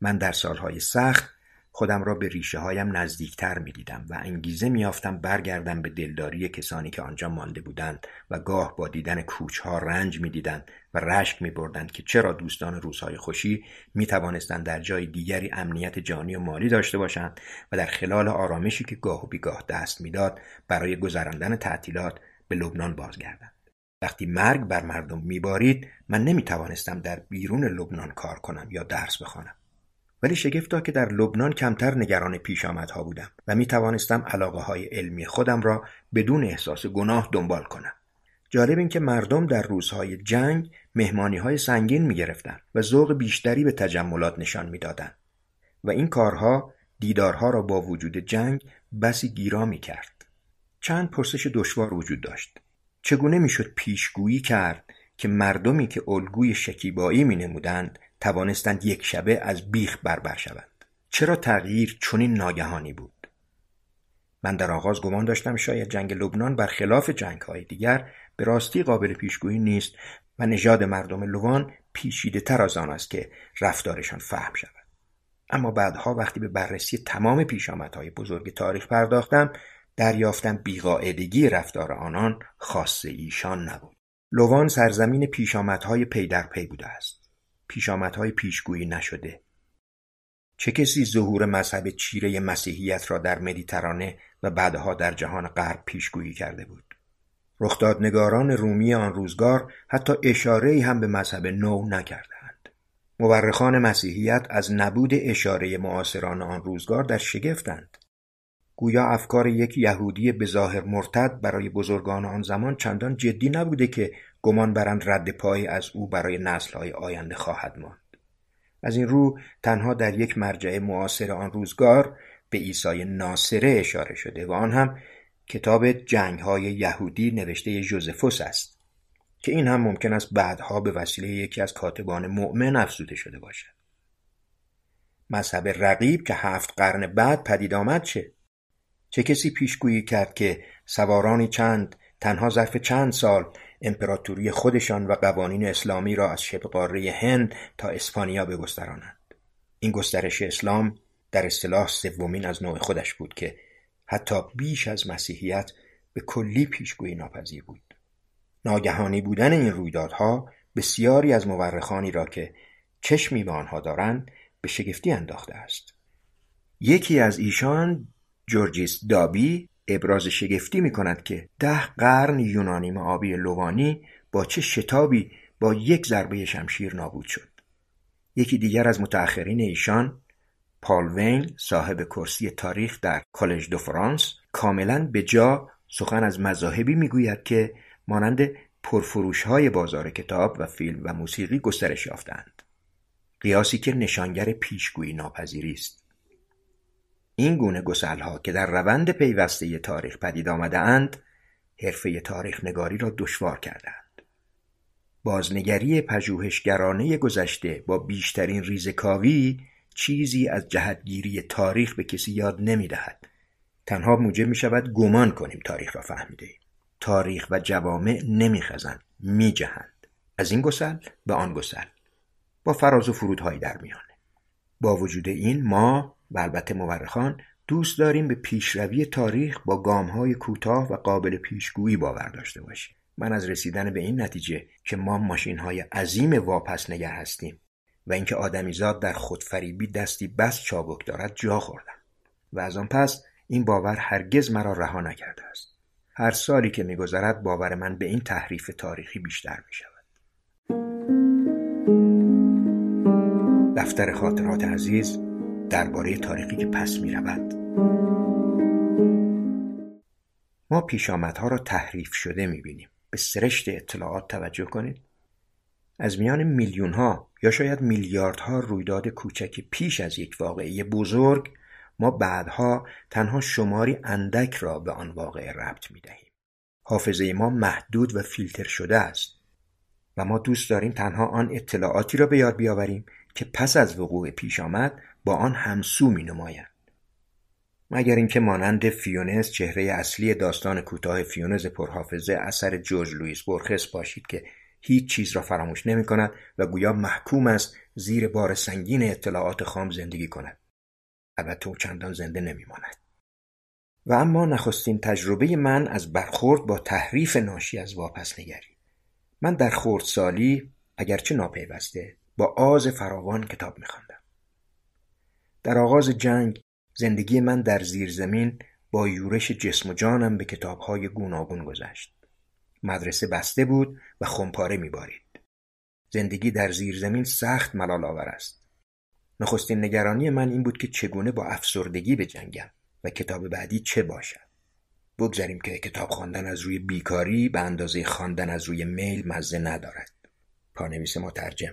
من در سالهای سخت خودم را به ریشه هایم نزدیکتر می دیدم و انگیزه می آفتم برگردم به دلداری کسانی که آنجا مانده بودند و گاه با دیدن کوچها رنج می دیدند و رشک می بردند که چرا دوستان روزهای خوشی می توانستند در جای دیگری امنیت جانی و مالی داشته باشند و در خلال آرامشی که گاه و بیگاه دست می‌داد برای گذراندن تعطیلات به لبنان بازگردند. وقتی مرگ بر مردم میبارید من نمی توانستم در بیرون لبنان کار کنم یا درس بخوانم. ولی شگفتا که در لبنان کمتر نگران پیشامدها بودم و می توانستم علاقه های علمی خودم را بدون احساس گناه دنبال کنم. جالب این که مردم در روزهای جنگ مهمانی های سنگین می گرفتن و ذوق بیشتری به تجملات نشان می دادن. و این کارها دیدارها را با وجود جنگ بسی گیرا می کرد. چند پرسش دشوار وجود داشت. چگونه می‌شد پیشگویی کرد که مردمی که الگوی شکیبایی می نمودند توانستند یک شبه از بیخ بربر شوند. چرا تغییر چنین ناگهانی بود؟ من در آغاز گمان داشتم شاید جنگ لبنان برخلاف جنگ های دیگر به راستی قابل پیشگویی نیست و نژاد مردم لوان پیشیده تر از آن است که رفتارشان فهم شود. اما بعدها وقتی به بررسی تمام پیشامدهای بزرگ تاریخ پرداختم دریافتن بیقاعدگی رفتار آنان خاص ایشان نبود. لوان سرزمین پیشامدهای پی در پی بوده است. پیشامدهای پیشگویی نشده. چه کسی ظهور مذهب چیره مسیحیت را در مدیترانه و بعدها در جهان غرب پیشگویی کرده بود؟ رخدادنگاران رومی آن روزگار حتی اشاره هم به مذهب نو نکردند مورخان مسیحیت از نبود اشاره معاصران آن روزگار در شگفتند. گویا افکار یک یهودی به ظاهر مرتد برای بزرگان آن زمان چندان جدی نبوده که گمان برند رد پای از او برای نسلهای آینده خواهد ماند از این رو تنها در یک مرجع معاصر آن روزگار به عیسی ناصره اشاره شده و آن هم کتاب جنگ های یهودی نوشته جوزفوس است که این هم ممکن است بعدها به وسیله یکی از کاتبان مؤمن افزوده شده باشد مذهب رقیب که هفت قرن بعد پدید آمد چه؟ چه کسی پیشگویی کرد که سوارانی چند تنها ظرف چند سال امپراتوری خودشان و قوانین اسلامی را از شبه قاره هند تا اسپانیا بگسترانند این گسترش اسلام در اصطلاح سومین از نوع خودش بود که حتی بیش از مسیحیت به کلی پیشگویی ناپذیر بود. ناگهانی بودن این رویدادها بسیاری از مورخانی را که چشمی به آنها دارند به شگفتی انداخته است. یکی از ایشان جورجیس دابی ابراز شگفتی می کند که ده قرن یونانی معابی لوانی با چه شتابی با یک ضربه شمشیر نابود شد. یکی دیگر از متأخرین ایشان پال وین صاحب کرسی تاریخ در کالج دو فرانس کاملا به جا سخن از مذاهبی می‌گوید که مانند پرفروش های بازار کتاب و فیلم و موسیقی گسترش یافتند. قیاسی که نشانگر پیشگویی ناپذیری است. این گونه گسلها که در روند پیوسته تاریخ پدید آمده اند حرفه تاریخ نگاری را دشوار کردند بازنگری پژوهشگرانه گذشته با بیشترین ریزکاوی چیزی از جهتگیری تاریخ به کسی یاد نمی دهد. تنها موجب می شود گمان کنیم تاریخ را فهمیده تاریخ و جوامع نمی خزند می جهند. از این گسل به آن گسل با فراز و فرودهایی در میانه با وجود این ما و البته مورخان دوست داریم به پیشروی تاریخ با گامهای کوتاه و قابل پیشگویی باور داشته باشیم. من از رسیدن به این نتیجه که ما ماشین های عظیم واپس نگر هستیم و اینکه آدمیزاد در خودفریبی دستی بس چابک دارد جا خوردم. و از آن پس این باور هرگز مرا رها نکرده است. هر سالی که میگذرد باور من به این تحریف تاریخی بیشتر می شود دفتر خاطرات عزیز درباره تاریخی که پس می رود ما پیشامدها را تحریف شده می بینیم به سرشت اطلاعات توجه کنید. از میان میلیون ها یا شاید میلیاردها رویداد کوچک پیش از یک واقعی بزرگ ما بعدها تنها شماری اندک را به آن واقعه ربط می دهیم. حافظه ما محدود و فیلتر شده است و ما دوست داریم تنها آن اطلاعاتی را به یاد بیاوریم که پس از وقوع پیش آمد با آن همسو می نمایند. مگر اینکه مانند فیونز چهره اصلی داستان کوتاه فیونز پرحافظه اثر جورج لوئیس بورخس باشید که هیچ چیز را فراموش نمی کند و گویا محکوم است زیر بار سنگین اطلاعات خام زندگی کند. البته او چندان زنده نمی ماند. و اما نخستین تجربه من از برخورد با تحریف ناشی از واپس نگری. من در سالی اگرچه ناپیوسته با آز فراوان کتاب میخواندم. در آغاز جنگ زندگی من در زیرزمین با یورش جسم و جانم به کتابهای گوناگون گذشت. مدرسه بسته بود و خمپاره میبارید. زندگی در زیرزمین سخت ملال آور است. نخستین نگرانی من این بود که چگونه با افسردگی به جنگم و کتاب بعدی چه باشد. بگذاریم که کتاب خواندن از روی بیکاری به اندازه خواندن از روی میل مزه ندارد. پانویس مترجم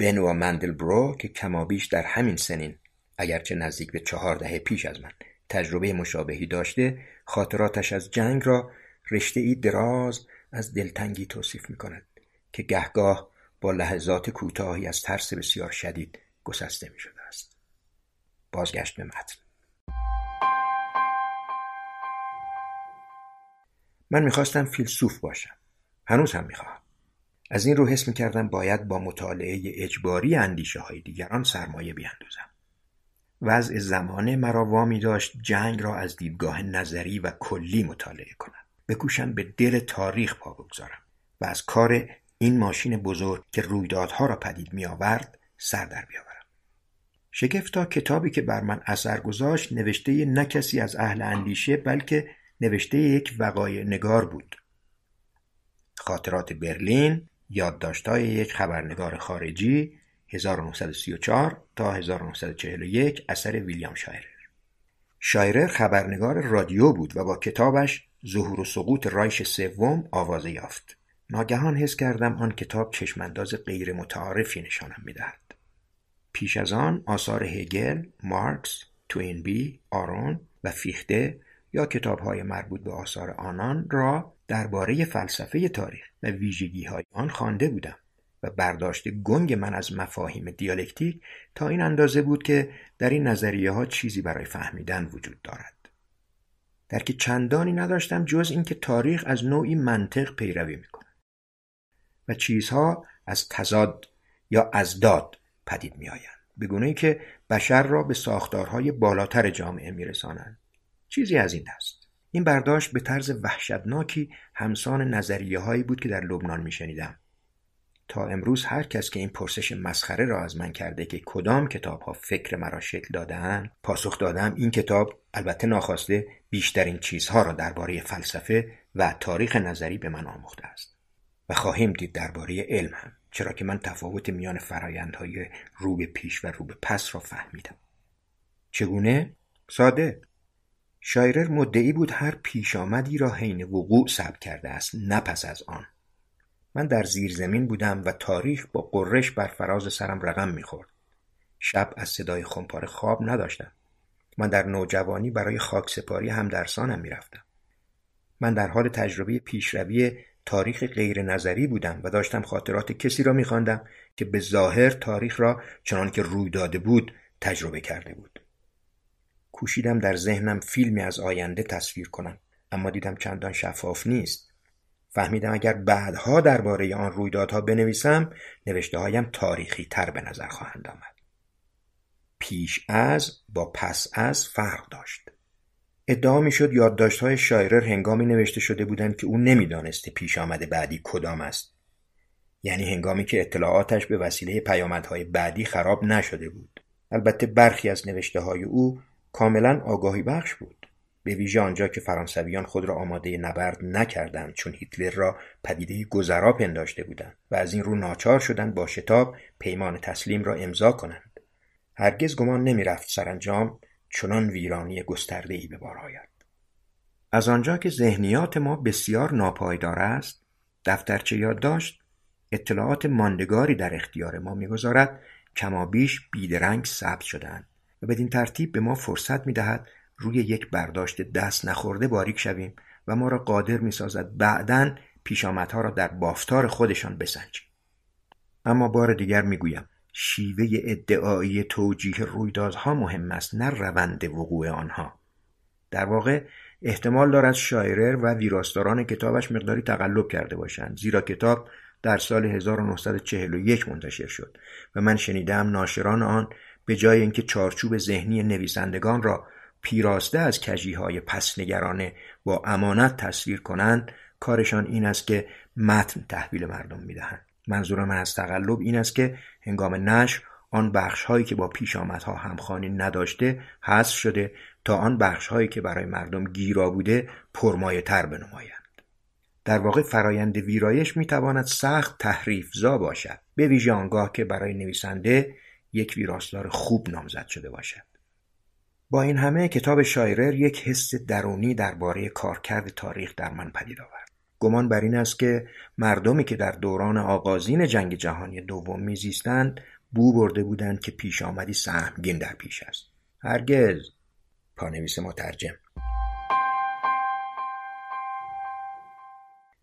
بنوا مندلبرو که کمابیش در همین سنین اگرچه نزدیک به چهار دهه پیش از من تجربه مشابهی داشته خاطراتش از جنگ را رشته ای دراز از دلتنگی توصیف می کند که گهگاه با لحظات کوتاهی از ترس بسیار شدید گسسته می شده است. بازگشت به متن من می‌خواستم فیلسوف باشم. هنوز هم می‌خواهم. از این رو حس می‌کردم باید با مطالعه اجباری اندیشه های دیگران سرمایه بیاندازم. وضع زمانه مرا وامی داشت جنگ را از دیدگاه نظری و کلی مطالعه کنم. بکوشم به دل تاریخ پا بگذارم و از کار این ماشین بزرگ که رویدادها را پدید می آورد سر در بیاورم. شگفتا کتابی که بر من اثر گذاشت نوشته نه کسی از اهل اندیشه بلکه نوشته یک وقایع نگار بود. خاطرات برلین یادداشت‌های یک خبرنگار خارجی 1934 تا 1941 اثر ویلیام شایرر. شایرر خبرنگار رادیو بود و با کتابش ظهور و سقوط رایش سوم آوازه یافت. ناگهان حس کردم آن کتاب چشمانداز غیر متعارفی نشانم می‌دهد. پیش از آن آثار هگل، مارکس، توینبی، آرون و فیخته یا کتابهای مربوط به آثار آنان را درباره فلسفه تاریخ و ویژگی های آن خوانده بودم و برداشت گنگ من از مفاهیم دیالکتیک تا این اندازه بود که در این نظریه ها چیزی برای فهمیدن وجود دارد. که چندانی نداشتم جز اینکه تاریخ از نوعی منطق پیروی می‌کنه و چیزها از تضاد یا از داد پدید میآیند. به ای که بشر را به ساختارهای بالاتر جامعه میرسانند. چیزی از این دست. این برداشت به طرز وحشتناکی همسان نظریه هایی بود که در لبنان میشنیدم. تا امروز هر کس که این پرسش مسخره را از من کرده که کدام کتاب ها فکر مرا شکل دادهاند پاسخ دادم این کتاب البته ناخواسته بیشترین چیزها را درباره فلسفه و تاریخ نظری به من آموخته است و خواهیم دید درباره علم هم چرا که من تفاوت میان فرایندهای رو به پیش و رو به پس را فهمیدم. چگونه؟ ساده. شایرر مدعی بود هر پیش آمدی را حین وقوع ثبت کرده است نه پس از آن. من در زیر زمین بودم و تاریخ با قررش بر فراز سرم رقم می‌خورد. شب از صدای خمپاره خواب نداشتم. من در نوجوانی برای خاک سپاری هم می‌رفتم. من در حال تجربه پیشروی تاریخ غیر نظری بودم و داشتم خاطرات کسی را میخواندم که به ظاهر تاریخ را چنان که روی داده بود تجربه کرده بود. کوشیدم در ذهنم فیلمی از آینده تصویر کنم. اما دیدم چندان شفاف نیست. فهمیدم اگر بعدها درباره آن رویدادها بنویسم نوشته هایم تاریخی تر به نظر خواهند آمد. پیش از با پس از فرق داشت. ادعا می‌شد یادداشت‌های شایرر هنگامی نوشته شده بودند که او نمی‌دانسته پیش آمده بعدی کدام است. یعنی هنگامی که اطلاعاتش به وسیله پیامدهای بعدی خراب نشده بود. البته برخی از نوشته های او کاملا آگاهی بخش بود. به ویژه آنجا که فرانسویان خود را آماده نبرد نکردند چون هیتلر را پدیده گذرا پنداشته بودند و از این رو ناچار شدند با شتاب پیمان تسلیم را امضا کنند. هرگز گمان نمی‌رفت سرانجام چنان ویرانی گسترده ای به بار آید. از آنجا که ذهنیات ما بسیار ناپایدار است دفترچه یادداشت اطلاعات ماندگاری در اختیار ما می‌گذارد کمابیش بیدرنگ ثبت شدند و بدین ترتیب به ما فرصت می‌دهد روی یک برداشت دست نخورده باریک شویم و ما را قادر می‌سازد بعدا پیشامدها را در بافتار خودشان بسنجیم. اما بار دیگر می‌گویم شیوه ادعایی توجیه رویدادها مهم است نه روند وقوع آنها. در واقع احتمال دارد شایرر و ویراستاران کتابش مقداری تقلب کرده باشند زیرا کتاب در سال 1941 منتشر شد و من شنیدم ناشران آن به جای اینکه چارچوب ذهنی نویسندگان را پیراسته از کجیهای پسنگرانه با امانت تصویر کنند کارشان این است که متن تحویل مردم می‌دهند. منظور من از تقلب این است که هنگام نشر آن بخش هایی که با پیش آمدها همخوانی نداشته حذف شده تا آن بخش هایی که برای مردم گیرا بوده پرمایه تر بنمایند در واقع فرایند ویرایش می تواند سخت تحریفزا باشد. به ویژه آنگاه که برای نویسنده یک ویراستار خوب نامزد شده باشد. با این همه کتاب شایرر یک حس درونی درباره کارکرد تاریخ در من پدید آورد. گمان بر این است که مردمی که در دوران آغازین جنگ جهانی دوم میزیستند بو برده بودند که پیش آمدی سهمگین در پیش است. هرگز پانویس مترجم.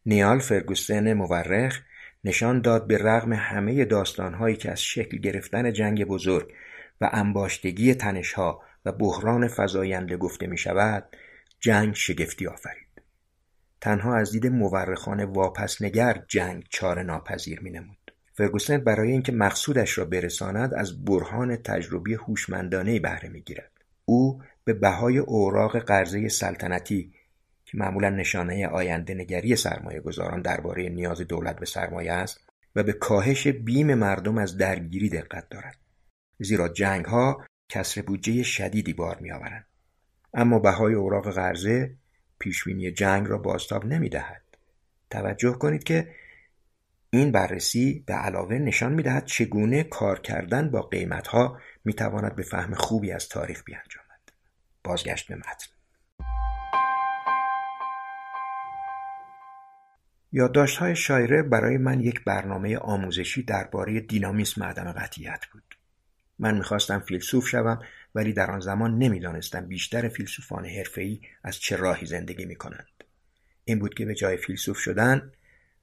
نیال فرگوسن مورخ نشان داد به رغم همه داستانهایی که از شکل گرفتن جنگ بزرگ و انباشتگی تنشها و بحران فزاینده گفته می شود جنگ شگفتی آفرید تنها از دید مورخان واپسنگر جنگ چاره ناپذیر می نمود. فرگوسن برای اینکه مقصودش را برساند از برهان تجربی هوشمندانه بهره می‌گیرد او به بهای اوراق قرضه سلطنتی که معمولا نشانه آینده نگری سرمایه گذاران درباره نیاز دولت به سرمایه است و به کاهش بیم مردم از درگیری دقت دارد زیرا جنگ ها کسر بودجه شدیدی بار می آورند. اما بهای اوراق قرضه پیشبینی جنگ را بازتاب نمی دهد. توجه کنید که این بررسی به علاوه نشان می دهد چگونه کار کردن با قیمت ها می تواند به فهم خوبی از تاریخ بیانجامد. بازگشت به متن. های شایره برای من یک برنامه آموزشی درباره دینامیسم عدم قطعیت بود. من می‌خواستم فیلسوف شوم ولی در آن زمان نمی‌دانستم بیشتر فیلسوفان حرفه‌ای از چه راهی زندگی می‌کنند. این بود که به جای فیلسوف شدن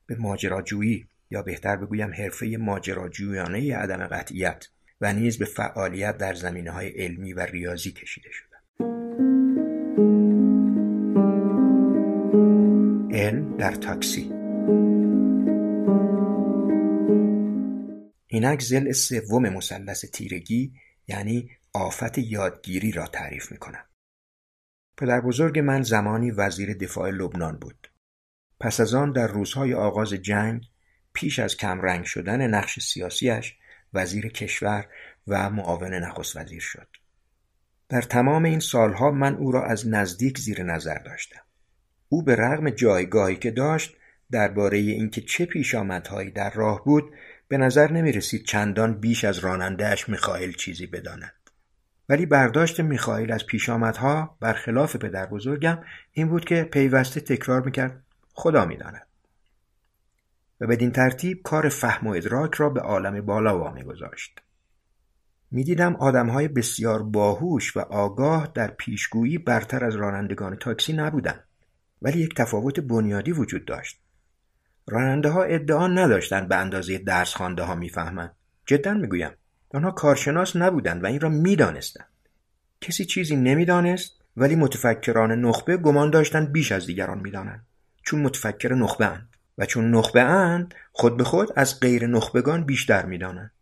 به ماجراجویی یا بهتر بگویم حرفه ماجراجویانه عدم قطعیت و نیز به فعالیت در زمینه های علمی و ریاضی کشیده شدم. علم در تاکسی اینک زل سوم مثلث تیرگی یعنی آفت یادگیری را تعریف می کنم. پدر بزرگ من زمانی وزیر دفاع لبنان بود. پس از آن در روزهای آغاز جنگ پیش از کمرنگ شدن نقش سیاسیش وزیر کشور و معاون نخست وزیر شد. در تمام این سالها من او را از نزدیک زیر نظر داشتم. او به رغم جایگاهی که داشت درباره اینکه چه پیشامدهایی در راه بود به نظر نمی رسید چندان بیش از رانندهش میخائیل چیزی بداند. ولی برداشت میخائیل از پیشامدها برخلاف پدر بزرگم این بود که پیوسته تکرار می‌کرد خدا می‌داند. و بدین ترتیب کار فهم و ادراک را به عالم بالا وامی گذاشت. می‌دیدم آدمهای بسیار باهوش و آگاه در پیشگویی برتر از رانندگان تاکسی نبودند ولی یک تفاوت بنیادی وجود داشت راننده ها ادعا نداشتند به اندازه درس خانده ها می‌فهمند. جدا می‌گویم آنها کارشناس نبودند و این را می‌دانستند. کسی چیزی نمی‌دانست ولی متفکران نخبه گمان داشتند بیش از دیگران می‌دانند. چون متفکر نخبه اند و چون نخبه اند خود به خود از غیر نخبگان بیشتر می‌دانند.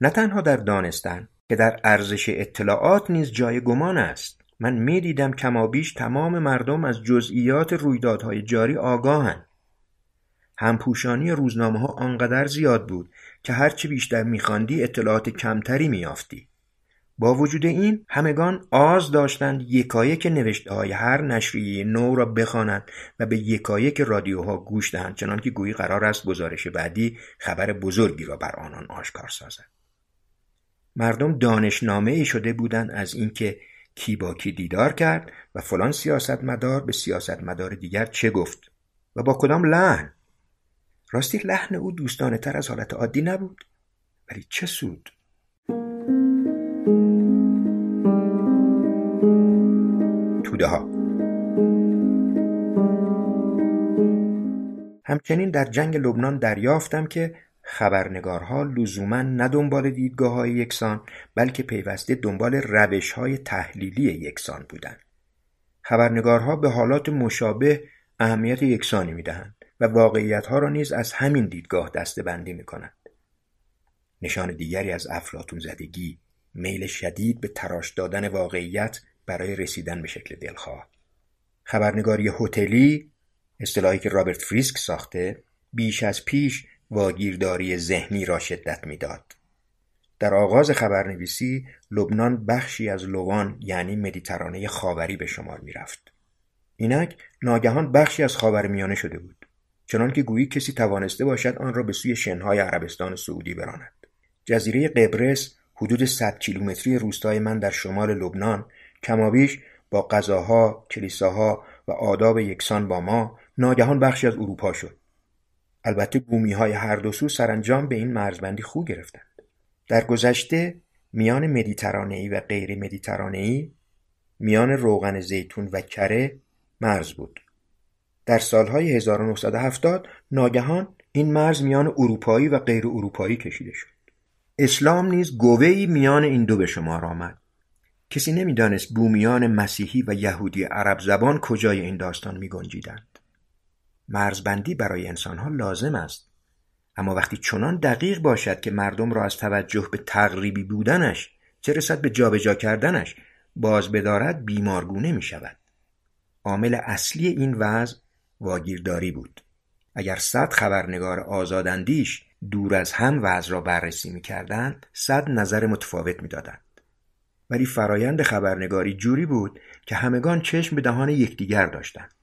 نه تنها در دانستن که در ارزش اطلاعات نیز جای گمان است. من می‌دیدم کمابیش تمام مردم از جزئیات رویدادهای جاری آگاهند. همپوشانی روزنامه ها آنقدر زیاد بود که هرچی بیشتر میخواندی اطلاعات کمتری میافتی با وجود این همگان آز داشتند یکایک نوشته های هر نشریه نو را بخوانند و به یکایک رادیوها گوش دهند چنانکه گویی قرار است گزارش بعدی خبر بزرگی را بر آنان آشکار سازد. مردم دانشنامه ای شده بودند از اینکه کی با کی دیدار کرد و فلان سیاستمدار به سیاستمدار دیگر چه گفت و با کدام لحن راستی لحن او دوستانه تر از حالت عادی نبود. ولی چه سود. توده ها. همچنین در جنگ لبنان دریافتم که خبرنگارها لزوما نه دنبال دیدگاه یکسان بلکه پیوسته دنبال روش های تحلیلی یکسان بودند. خبرنگارها به حالات مشابه اهمیت یکسانی می‌دهند. و واقعیت ها را نیز از همین دیدگاه دسته بندی می کنند. نشان دیگری از افلاتون زدگی میل شدید به تراش دادن واقعیت برای رسیدن به شکل دلخواه. خبرنگاری هتلی اصطلاحی که رابرت فریسک ساخته بیش از پیش واگیرداری ذهنی را شدت می‌داد. در آغاز خبرنویسی لبنان بخشی از لوان یعنی مدیترانه خاوری به شمار می‌رفت. اینک ناگهان بخشی از خاورمیانه شده بود. چنان که گویی کسی توانسته باشد آن را به سوی شنهای عربستان سعودی براند. جزیره قبرس حدود 100 کیلومتری روستای من در شمال لبنان کمابیش با غذاها، کلیساها و آداب یکسان با ما ناگهان بخشی از اروپا شد. البته بومی های هر دو سو سرانجام به این مرزبندی خو گرفتند. در گذشته میان مدیترانه‌ای و غیر مدیترانه‌ای میان روغن زیتون و کره مرز بود. در سالهای 1970 ناگهان این مرز میان اروپایی و غیر اروپایی کشیده شد. اسلام نیز گوهی میان این دو به شمار آمد. کسی نمی‌دانست بومیان مسیحی و یهودی عرب زبان کجای این داستان می گنجیدند. مرزبندی برای انسانها لازم است اما وقتی چنان دقیق باشد که مردم را از توجه به تقریبی بودنش چه رسد به جابجا کردنش باز بدارد بیمارگونه می شود عامل اصلی این وضع واگیرداری بود اگر صد خبرنگار آزاداندیش دور از هم وضع را بررسی می کردند صد نظر متفاوت می دادند. ولی فرایند خبرنگاری جوری بود که همگان چشم به دهان یکدیگر داشتند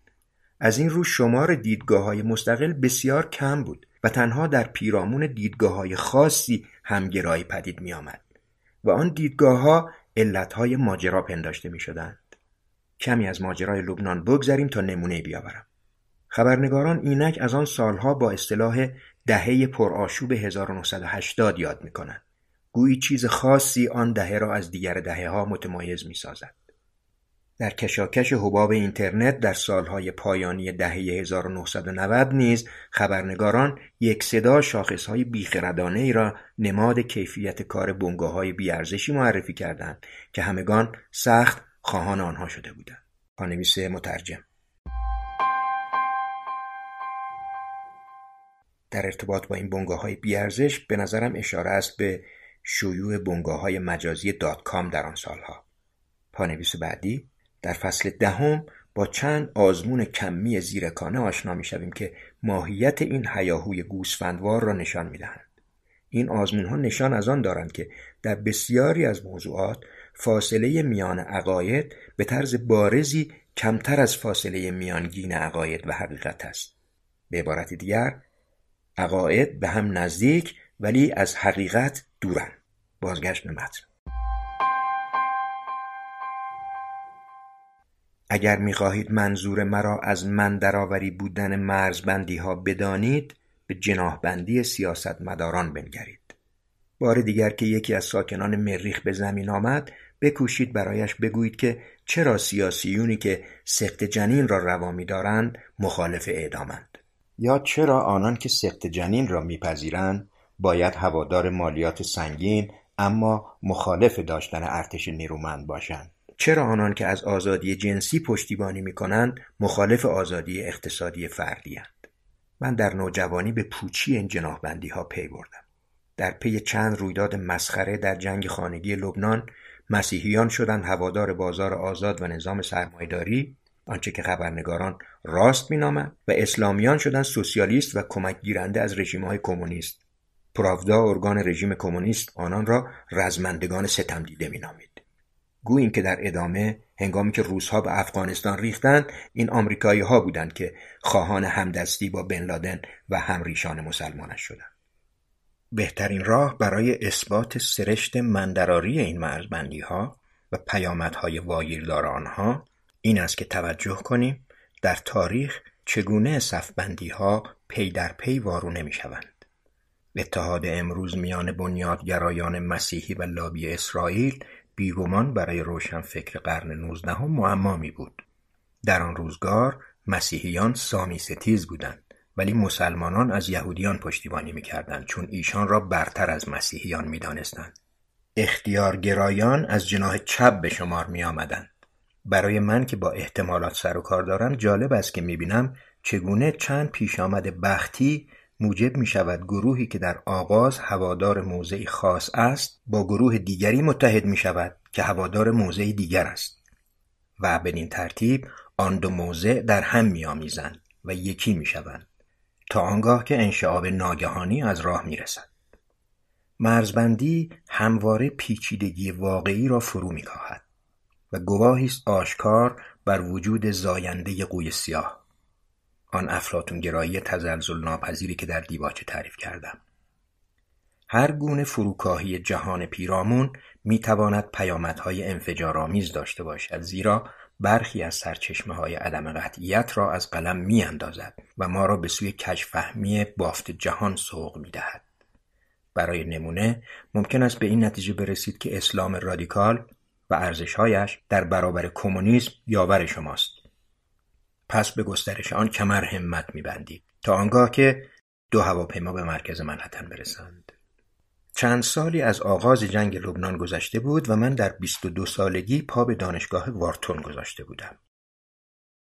از این رو شمار دیدگاه های مستقل بسیار کم بود و تنها در پیرامون دیدگاه های خاصی همگرایی پدید می آمد و آن دیدگاه ها علت های ماجرا پنداشته می شدند. کمی از ماجرای لبنان بگذریم تا نمونه بیاورم. خبرنگاران اینک از آن سالها با اصطلاح دهه پرآشوب 1980 یاد می کنند. گویی چیز خاصی آن دهه را از دیگر دهه ها متمایز می سازد. در کشاکش حباب اینترنت در سالهای پایانی دهه 1990 نیز خبرنگاران یک صدا شاخصهای بیخردانه ای را نماد کیفیت کار بنگاه های بیارزشی معرفی کردند که همگان سخت خواهان آنها شده بودند. پانویس مترجم در ارتباط با این بنگاه های بیارزش به نظرم اشاره است به شیوع بنگاه های مجازی dot com در آن سالها. پانویس بعدی در فصل دهم با چند آزمون کمی زیرکانه آشنا می‌شویم که ماهیت این هیاهوی گوسفندوار را نشان می‌دهند این آزمون ها نشان از آن دارند که در بسیاری از موضوعات فاصله میان عقاید به طرز بارزی کمتر از فاصله میانگین عقاید و حقیقت است به عبارت دیگر عقاید به هم نزدیک ولی از حقیقت دورند بازگشت به متن. اگر می‌خواهید منظور مرا از من درآوری بودن مرزبندی ها بدانید به جناهبندی سیاستمداران بنگرید. بار دیگر که یکی از ساکنان مریخ به زمین آمد بکوشید برایش بگویید که چرا سیاسیونی که سخت جنین را روا دارند مخالف اعدامند. یا چرا آنان که سخت جنین را میپذیرند باید هوادار مالیات سنگین اما مخالف داشتن ارتش نیرومند باشند چرا آنان که از آزادی جنسی پشتیبانی می‌کنند مخالف آزادی اقتصادی فردی هند. من در نوجوانی به پوچی این جناهبندی ها پی بردم در پی چند رویداد مسخره در جنگ خانگی لبنان مسیحیان شدند هوادار بازار آزاد و نظام سرمایداری آنچه که خبرنگاران راست مینامند و اسلامیان شدند سوسیالیست و کمک گیرنده از های کمونیست. پراودا ارگان رژیم کمونیست آنان را رزمندگان ستم دیده مینامید. گوییم که در ادامه هنگامی که روزها به افغانستان ریختند این آمریکایی ها بودند که خواهان همدستی با بن لادن و همریشان مسلمانش شدند. بهترین راه برای اثبات سرشت مندراری این مرزبندی ها و پیامدهای واگیردار آنها این است که توجه کنیم در تاریخ چگونه صفبندی ها پی در پی وارونه می شوند. اتحاد امروز میان بنیادگرایان مسیحی و لابی اسرائیل بیگمان برای روشنفکر قرن نوزدهم معما بود در آن روزگار مسیحیان سامی ستیز بودند ولی مسلمانان از یهودیان پشتیبانی می‌کردند چون ایشان را برتر از مسیحیان می‌دانستند اختیارگرایان از جناح چپ به شمار می آمدند. برای من که با احتمالات سر و کار دارم جالب است که می بینم چگونه چند پیش آمد بختی موجب می شود گروهی که در آغاز هوادار موضعی خاص است با گروه دیگری متحد می شود که هوادار موضعی دیگر است و بدین ترتیب آن دو موضع در هم می آمیزند و یکی می شوند تا آنگاه که انشعاب ناگهانی از راه می رسد. مرزبندی همواره پیچیدگی واقعی را فرو می و گواهی است آشکار بر وجود زاینده قوی سیاه آن افلاطونگرایی تزلزل ناپذیری که در دیباچه تعریف کردم هر گونه فروکاهی جهان پیرامون می‌تواند پیامدهای انفجارآمیز داشته باشد زیرا برخی از سرچشمه های عدم قطعیت را از قلم می اندازد و ما را به سوی کشفهمی بافت جهان سوق می دهد. برای نمونه ممکن است به این نتیجه برسید که اسلام رادیکال و ارزشهایش در برابر کمونیسم یاور شماست. پس به گسترش آن کمر همت میبندید تا آنگاه که دو هواپیما به مرکز منحتن برسند. چند سالی از آغاز جنگ لبنان گذشته بود و من در 22 سالگی پا به دانشگاه وارتون گذاشته بودم.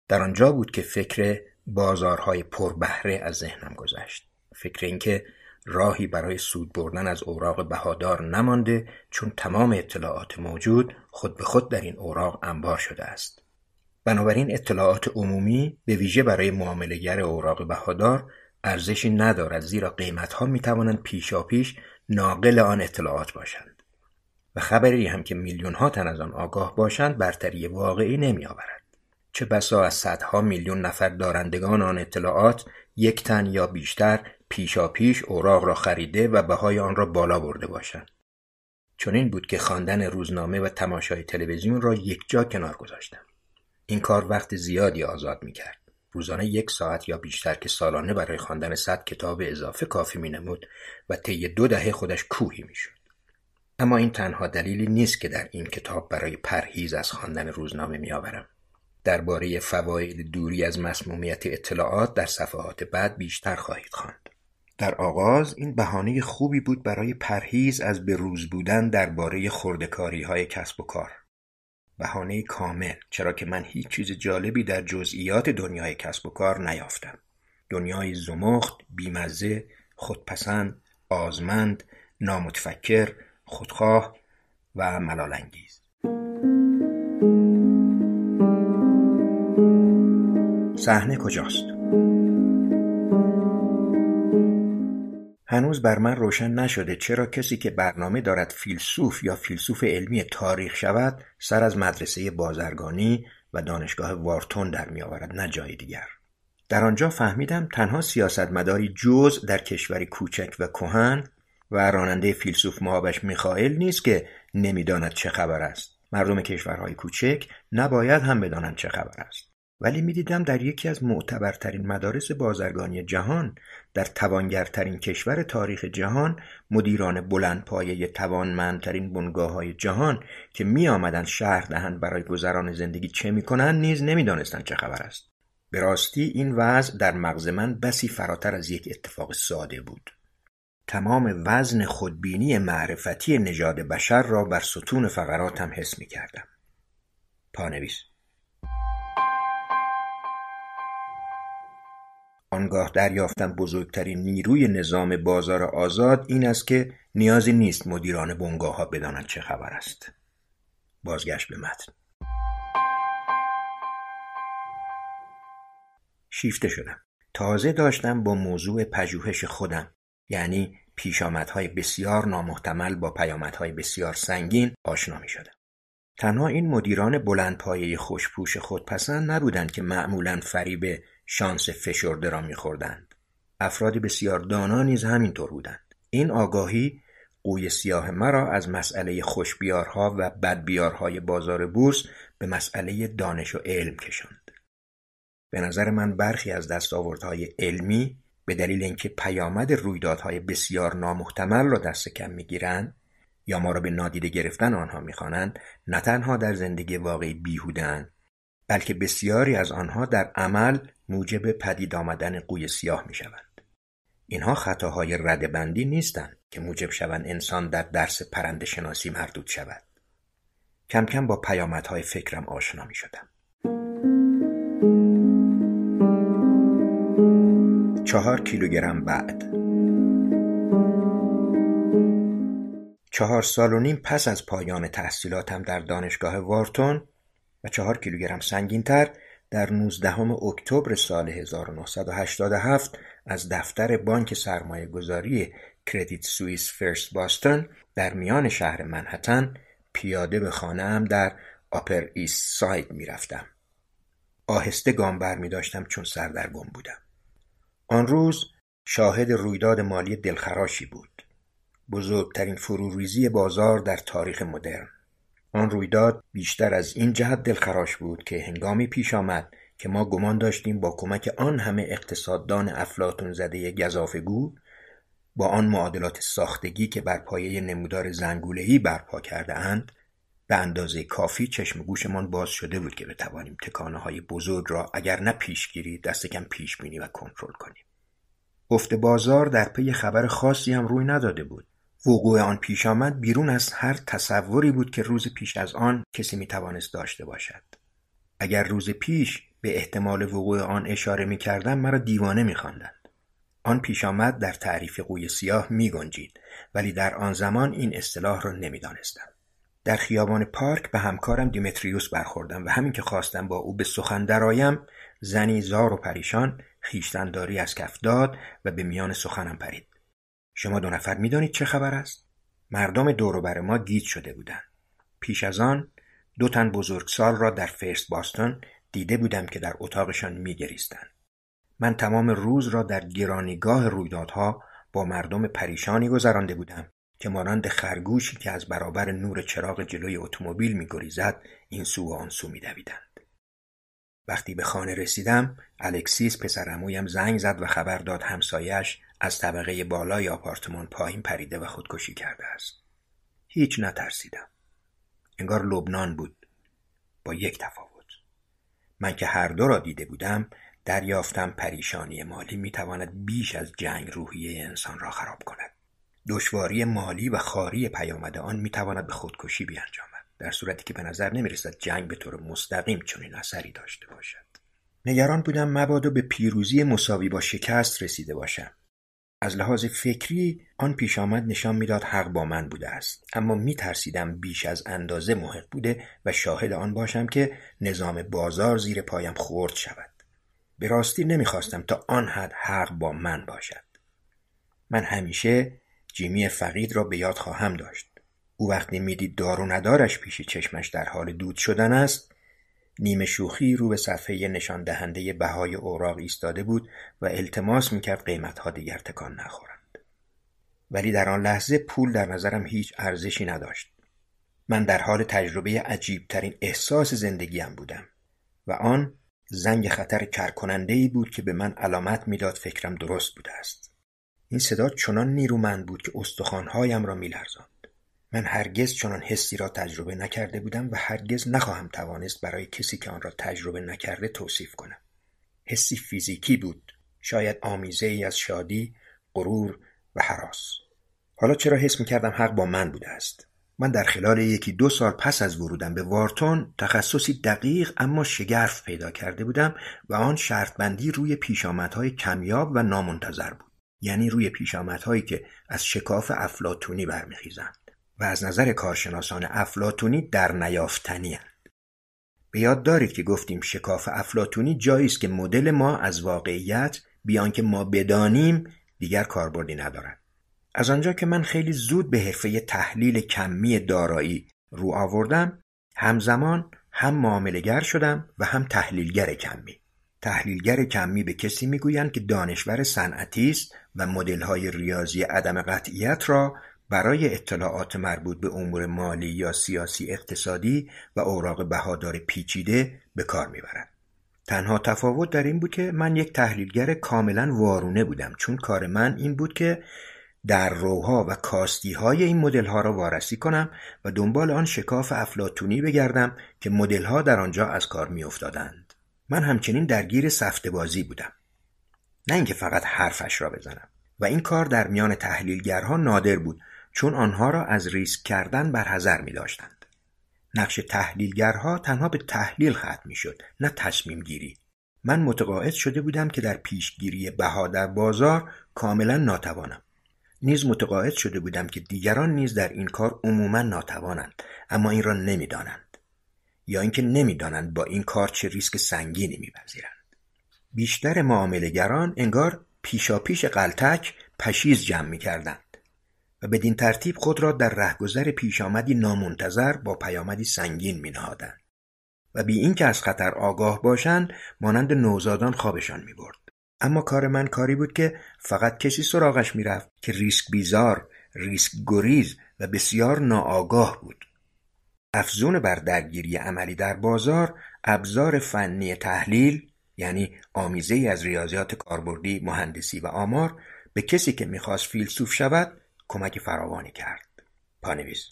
در آنجا بود که فکر بازارهای پربهره از ذهنم گذشت. فکر اینکه راهی برای سود بردن از اوراق بهادار نمانده چون تمام اطلاعات موجود خود به خود در این اوراق انبار شده است بنابراین اطلاعات عمومی به ویژه برای معاملهگر اوراق بهادار ارزشی ندارد زیرا قیمتها می توانند پیشاپیش ناقل آن اطلاعات باشند و خبری هم که میلیون ها تن از آن آگاه باشند برتری واقعی نمی آورد. چه بسا از صدها میلیون نفر دارندگان آن اطلاعات یک تن یا بیشتر پیشاپیش اوراق را خریده و بهای آن را بالا برده باشند. این بود که خواندن روزنامه و تماشای تلویزیون را یک جا کنار گذاشتم. این کار وقت زیادی آزاد می کرد. روزانه یک ساعت یا بیشتر که سالانه برای خواندن صد کتاب اضافه کافی می نمود و طی دو دهه خودش کوهی می شد. اما این تنها دلیلی نیست که در این کتاب برای پرهیز از خواندن روزنامه می آورم. درباره فواید دوری از مسمومیت اطلاعات در صفحات بعد بیشتر خواهید خواند. در آغاز این بهانه خوبی بود برای پرهیز از به روز بودن درباره خردکاری های کسب و کار. بهانه کامل چرا که من هیچ چیز جالبی در جزئیات دنیای کسب و کار نیافتم. دنیای زمخت، بیمزه، خودپسند، آزمند، نامتفکر، خودخواه و ملالانگیز. صحنه کجاست؟ هنوز بر من روشن نشده چرا کسی که برنامه دارد فیلسوف یا فیلسوف علمی تاریخ شود سر از مدرسه بازرگانی و دانشگاه وارتون در می آورد نه جای دیگر. در آنجا فهمیدم تنها سیاستمداری جز در کشوری کوچک و کهن و راننده فیلسوف مهابش میخائیل نیست که نمی‌داند چه خبر است. مردم کشورهای کوچک نباید هم بدانند چه خبر است. ولی می‌دیدم در یکی از معتبرترین مدارس بازرگانی جهان در توانگرترین کشور تاریخ جهان مدیران بلند پایه توانمندترین بنگاه های جهان که می آمدن شهر دهند برای گذران زندگی چه می‌کنند نیز نمی‌دانستند چه خبر است. به راستی این وضع در مغز من بسی فراتر از یک اتفاق ساده بود. تمام وزن خودبینی معرفتی نژاد بشر را بر ستون فقراتم حس می کردم. پانویس آنگاه دریافتم بزرگترین نیروی نظام بازار آزاد این است که نیازی نیست مدیران بنگاه ها بدانند چه خبر است. بازگشت به متن. شیفته شدم. تازه داشتم با موضوع پژوهش خودم یعنی پیشامدهای بسیار نامحتمل با پیامدهای بسیار سنگین آشنا می شدم. تنها این مدیران بلندپایه خوشپوش خودپسند نبودند که معمولا فریب شانس فشرده را میخوردند. افراد بسیار دانا نیز همینطور بودند. این آگاهی قوی سیاه مرا از مسئله خوشبیارها و بدبیارهای بازار بورس به مسئله دانش و علم کشاند. به نظر من برخی از دستاوردهای علمی به دلیل اینکه پیامد رویدادهای بسیار نامحتمل را دست کم می‌گیرند یا ما را به نادیده گرفتن آنها می‌خوانند نه تنها در زندگی واقعی بیهودند بلکه بسیاری از آنها در عمل موجب پدید آمدن قوی سیاه می شوند. اینها خطاهای ردبندی نیستند که موجب شوند انسان در درس پرنده شناسی مردود شود. کم کم با پیامدهای فکرم آشنا می شدم. چهار کیلوگرم بعد چهار سال و نیم پس از پایان تحصیلاتم در دانشگاه وارتون و چهار کیلوگرم سنگینتر در 19 اکتبر سال 1987 از دفتر بانک سرمایه گذاری کردیت سوئیس فرست بوستون در میان شهر منهتن پیاده به خانه‌ام در آپر ایست ساید می رفتم. آهسته گام بر می داشتم چون سردرگم بودم. آن روز شاهد رویداد مالی دلخراشی بود. بزرگترین فروریزی بازار در تاریخ مدرن. آن رویداد بیشتر از این جهت دلخراش بود که هنگامی پیش آمد که ما گمان داشتیم با کمک آن همه اقتصاددان افلاتون زده گذافگو با آن معادلات ساختگی که بر پایه نمودار زنگولهی برپا کرده اند به اندازه کافی چشم گوشمان باز شده بود که بتوانیم تکانه های بزرگ را اگر نه پیشگیری دست کم پیش بینی و کنترل کنیم. افت بازار در پی خبر خاصی هم روی نداده بود. وقوع آن پیش آمد بیرون از هر تصوری بود که روز پیش از آن کسی می توانست داشته باشد. اگر روز پیش به احتمال وقوع آن اشاره می کردم مرا دیوانه می خواندند. آن پیش آمد در تعریف قوی سیاه می گنجید ولی در آن زمان این اصطلاح را نمی‌دانستم. در خیابان پارک به همکارم دیمتریوس برخوردم و همین که خواستم با او به سخن درآیم زنی زار و پریشان خیشتنداری از کف داد و به میان سخنم پرید شما دو نفر می‌دانید چه خبر است؟ مردم بر ما گیج شده بودند. پیش از آن دو تن بزرگسال را در فرست باستون دیده بودم که در اتاقشان میگریستند. من تمام روز را در گرانیگاه رویدادها با مردم پریشانی گذرانده بودم که مانند خرگوشی که از برابر نور چراغ جلوی اتومبیل میگریزد این سو و آن سو میدویدند. وقتی به خانه رسیدم الکسیس پسرعمویم زنگ زد و خبر داد همسایش از طبقه بالای آپارتمان پایین پریده و خودکشی کرده است. هیچ نترسیدم. انگار لبنان بود. با یک تفاوت. من که هر دو را دیده بودم دریافتم پریشانی مالی می‌تواند بیش از جنگ روحیه انسان را خراب کند. دشواری مالی و خاری پیامد آن می‌تواند به خودکشی بیانجامد. در صورتی که به نظر نمی‌رسد جنگ به طور مستقیم چنین اثری داشته باشد. نگران بودم مبادا به پیروزی مساوی با شکست رسیده باشم. از لحاظ فکری آن پیش آمد نشان می‌داد حق با من بوده است. اما می ترسیدم بیش از اندازه محق بوده و شاهد آن باشم که نظام بازار زیر پایم خورد شود. به راستی نمی‌خواستم تا آن حد حق با من باشد. من همیشه جیمی فقید را به یاد خواهم داشت. او وقتی می‌دید دار و ندارش پیش چشمش در حال دود شدن است نیمه شوخی رو به صفحه نشان دهنده بهای اوراق ایستاده بود و التماس می‌کرد قیمتها دیگر تکان نخورند. ولی در آن لحظه پول در نظرم هیچ ارزشی نداشت. من در حال تجربه عجیبترین احساس زندگیم بودم و آن زنگ خطر کرکننده ای بود که به من علامت می‌داد فکرم درست بوده است. این صدا چنان نیرومند بود که استخوانهایم را میلرزاند. من هرگز چنان حسی را تجربه نکرده بودم و هرگز نخواهم توانست برای کسی که آن را تجربه نکرده توصیف کنم. حسی فیزیکی بود شاید آمیزه ای از شادی غرور و حراس. حالا چرا حس می‌کردم حق با من بوده است؟ من در خلال یکی دو سال پس از ورودم به وارتون تخصصی دقیق اما شگرف پیدا کرده بودم و آن شرط بندی روی پیشامدهای کمیاب و نامنتظر بود. یعنی روی پیشامدهایی که از شکاف افلاتونی برمیخیزند و از نظر کارشناسان افلاتونی در نیافتنی به یاد دارید که گفتیم شکاف افلاتونی جایی است که مدل ما از واقعیت بیان که ما بدانیم دیگر کاربردی ندارد. از آنجا که من خیلی زود به حرفه تحلیل کمی دارایی رو آوردم همزمان هم معاملگر شدم و هم تحلیلگر کمی. تحلیلگر کمی به کسی می‌گویند که دانشور صنعتی است و مدل‌های ریاضی عدم قطعیت را برای اطلاعات مربوط به امور مالی یا سیاسی اقتصادی و اوراق بهادار پیچیده به کار می‌برد. تنها تفاوت در این بود که من یک تحلیلگر کاملا وارونه بودم چون کار من این بود که در روها و کاستی های این مدل ها را وارسی کنم و دنبال آن شکاف افلاتونی بگردم که مدل ها در آنجا از کار می افتادند. من همچنین درگیر سفته بازی بودم. نه اینکه فقط حرفش را بزنم و این کار در میان تحلیلگرها نادر بود چون آنها را از ریسک کردن برحذر می داشتند. نقش تحلیلگرها تنها به تحلیل ختم می شد نه تصمیم گیری. من متقاعد شده بودم که در پیشگیری بها در بازار کاملا ناتوانم. نیز متقاعد شده بودم که دیگران نیز در این کار عموما ناتوانند اما این را نمی‌دانند یا اینکه نمی‌دانند با این کار چه ریسک سنگینی میپذیرند بیشتر معاملهگران انگار پیشاپیش قلتک پشیز جمع می‌کردند و بدین ترتیب خود را در رهگذر پیشامدی نامنتظر با پیامدی سنگین مینهادند. و بی اینکه از خطر آگاه باشند مانند نوزادان خوابشان می‌برد. اما کار من کاری بود که فقط کسی سراغش می‌رفت که ریسک بیزار ریسک گریز و بسیار ناآگاه بود. افزون بر درگیری عملی در بازار ابزار فنی تحلیل یعنی آمیزه ای از ریاضیات کاربردی مهندسی و آمار به کسی که می‌خواست فیلسوف شود کمک فراوانی کرد. پانویس.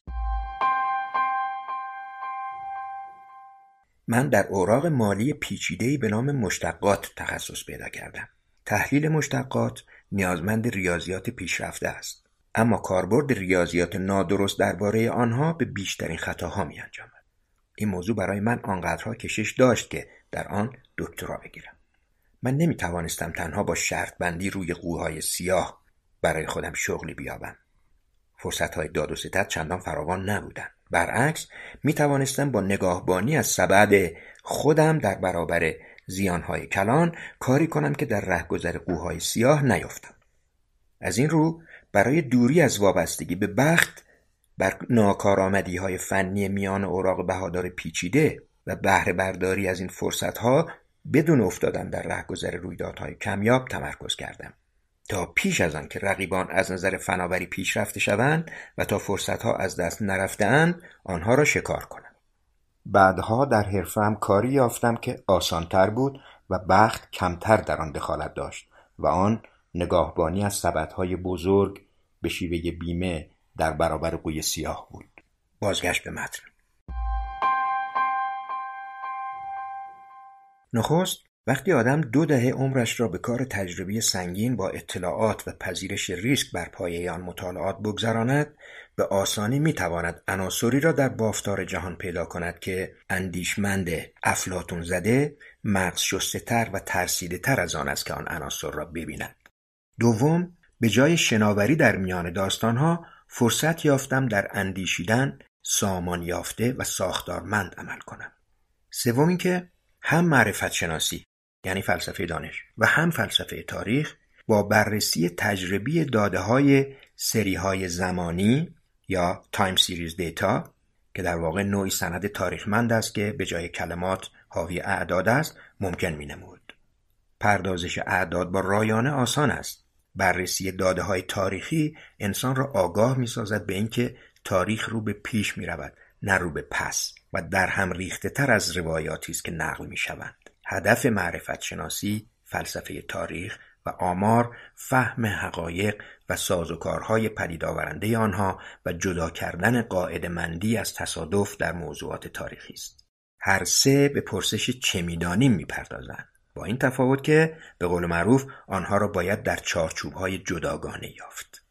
من در اوراق مالی پیچیده‌ای به نام مشتقات تخصص پیدا کردم. تحلیل مشتقات نیازمند ریاضیات پیشرفته است. اما کاربرد ریاضیات نادرست درباره آنها به بیشترین خطاها می انجامد. این موضوع برای من آنقدرها کشش داشت که در آن دکترا بگیرم. من نمی توانستم تنها با شرط بندی روی قوهای سیاه برای خودم شغلی بیابم. فرصت های داد و ستد چندان فراوان نبودن برعکس می توانستم با نگاهبانی از سبد خودم در برابر زیانهای کلان کاری کنم که در رهگذر قوهای سیاه نیفتم از این رو برای دوری از وابستگی به بخت بر ناکارآمدی های فنی میان اوراق بهادار پیچیده و بهره برداری از این فرصت ها بدون افتادن در رهگذر رویدادهای کمیاب تمرکز کردم. تا پیش از آن که رقیبان از نظر فناوری پیشرفته شوند و تا فرصتها از دست نرفتهاند آنها را شکار کنم. بعدها در حرفم کاری یافتم که آسانتر بود و بخت کمتر در آن دخالت داشت و آن نگاهبانی از سبدهای بزرگ به شیوه بیمه در برابر قوی سیاه بود. بازگشت به متن. نخست وقتی آدم دو دهه عمرش را به کار تجربی سنگین با اطلاعات و پذیرش ریسک بر پایه آن مطالعات بگذراند به آسانی می‌تواند عناصری را در بافتار جهان پیدا کند که اندیشمند افلاتون زده مغز شسته تر و ترسیده تر از آن است که آن عناصر را ببیند. دوم به جای شناوری در میان داستانها فرصت یافتم در اندیشیدن سامان یافته و ساختارمند عمل کنم. سوم اینکه هم معرفت شناسی یعنی فلسفه دانش و هم فلسفه تاریخ با بررسی تجربی داده های سری های زمانی یا time series data که در واقع نوعی سند تاریخمند است که به جای کلمات حاوی اعداد است ممکن می نمود. پردازش اعداد با رایانه آسان است. بررسی داده های تاریخی انسان را آگاه می سازد به اینکه تاریخ رو به پیش می رود نه رو به پس و در هم ریخته تر از روایاتی است که نقل می شوند. هدف معرفت شناسی، فلسفه تاریخ و آمار فهم حقایق و سازوکارهای پدید آورنده آنها و جدا کردن قاعده مندی از تصادف در موضوعات تاریخی است. هر سه به پرسش چه می‌دانیم می‌پردازند. با این تفاوت که به قول معروف آنها را باید در چارچوبهای جداگانه یافت.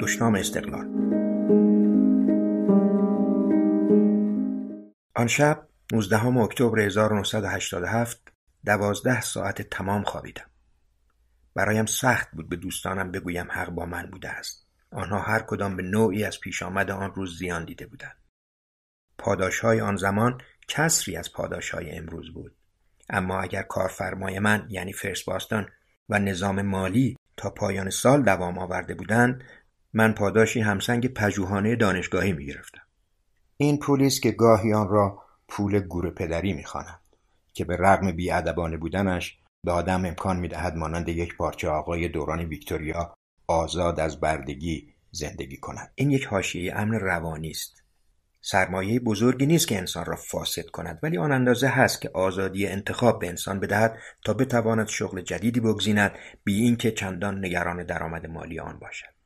دشنام استقلال آن شب 19 اکتبر 1987 دوازده ساعت تمام خوابیدم. برایم سخت بود به دوستانم بگویم حق با من بوده است. آنها هر کدام به نوعی از پیش آمد آن روز زیان دیده بودند. پاداش های آن زمان کسری از پاداش های امروز بود. اما اگر کارفرمای من یعنی فرس باستان و نظام مالی تا پایان سال دوام آورده بودند من پاداشی همسنگ پژوهانه دانشگاهی می گرفتم. این پولیس که گاهی آن را پول گور پدری می‌خواند که به رغم بیادبانه بودنش به آدم امکان می‌دهد مانند یک پارچه آقای دوران ویکتوریا آزاد از بردگی زندگی کند. این یک حاشیه امن روانی است. سرمایه بزرگی نیست که انسان را فاسد کند ولی آن اندازه هست که آزادی انتخاب به انسان بدهد تا بتواند شغل جدیدی بگزیند بی اینکه چندان نگران درآمد مالی آن باشد.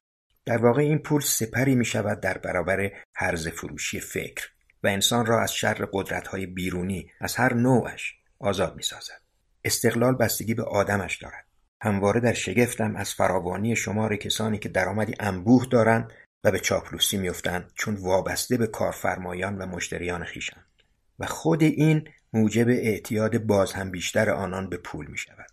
در واقع این پول سپری می شود در برابر هرز فروشی فکر و انسان را از شر قدرت‌های بیرونی از هر نوعش آزاد می سازد. استقلال بستگی به آدمش دارد. همواره در شگفتم از فراوانی شمار کسانی که درآمدی انبوه دارند و به چاپلوسی میافتند چون وابسته به کارفرمایان و مشتریان خیشند و خود این موجب اعتیاد باز هم بیشتر آنان به پول می شود.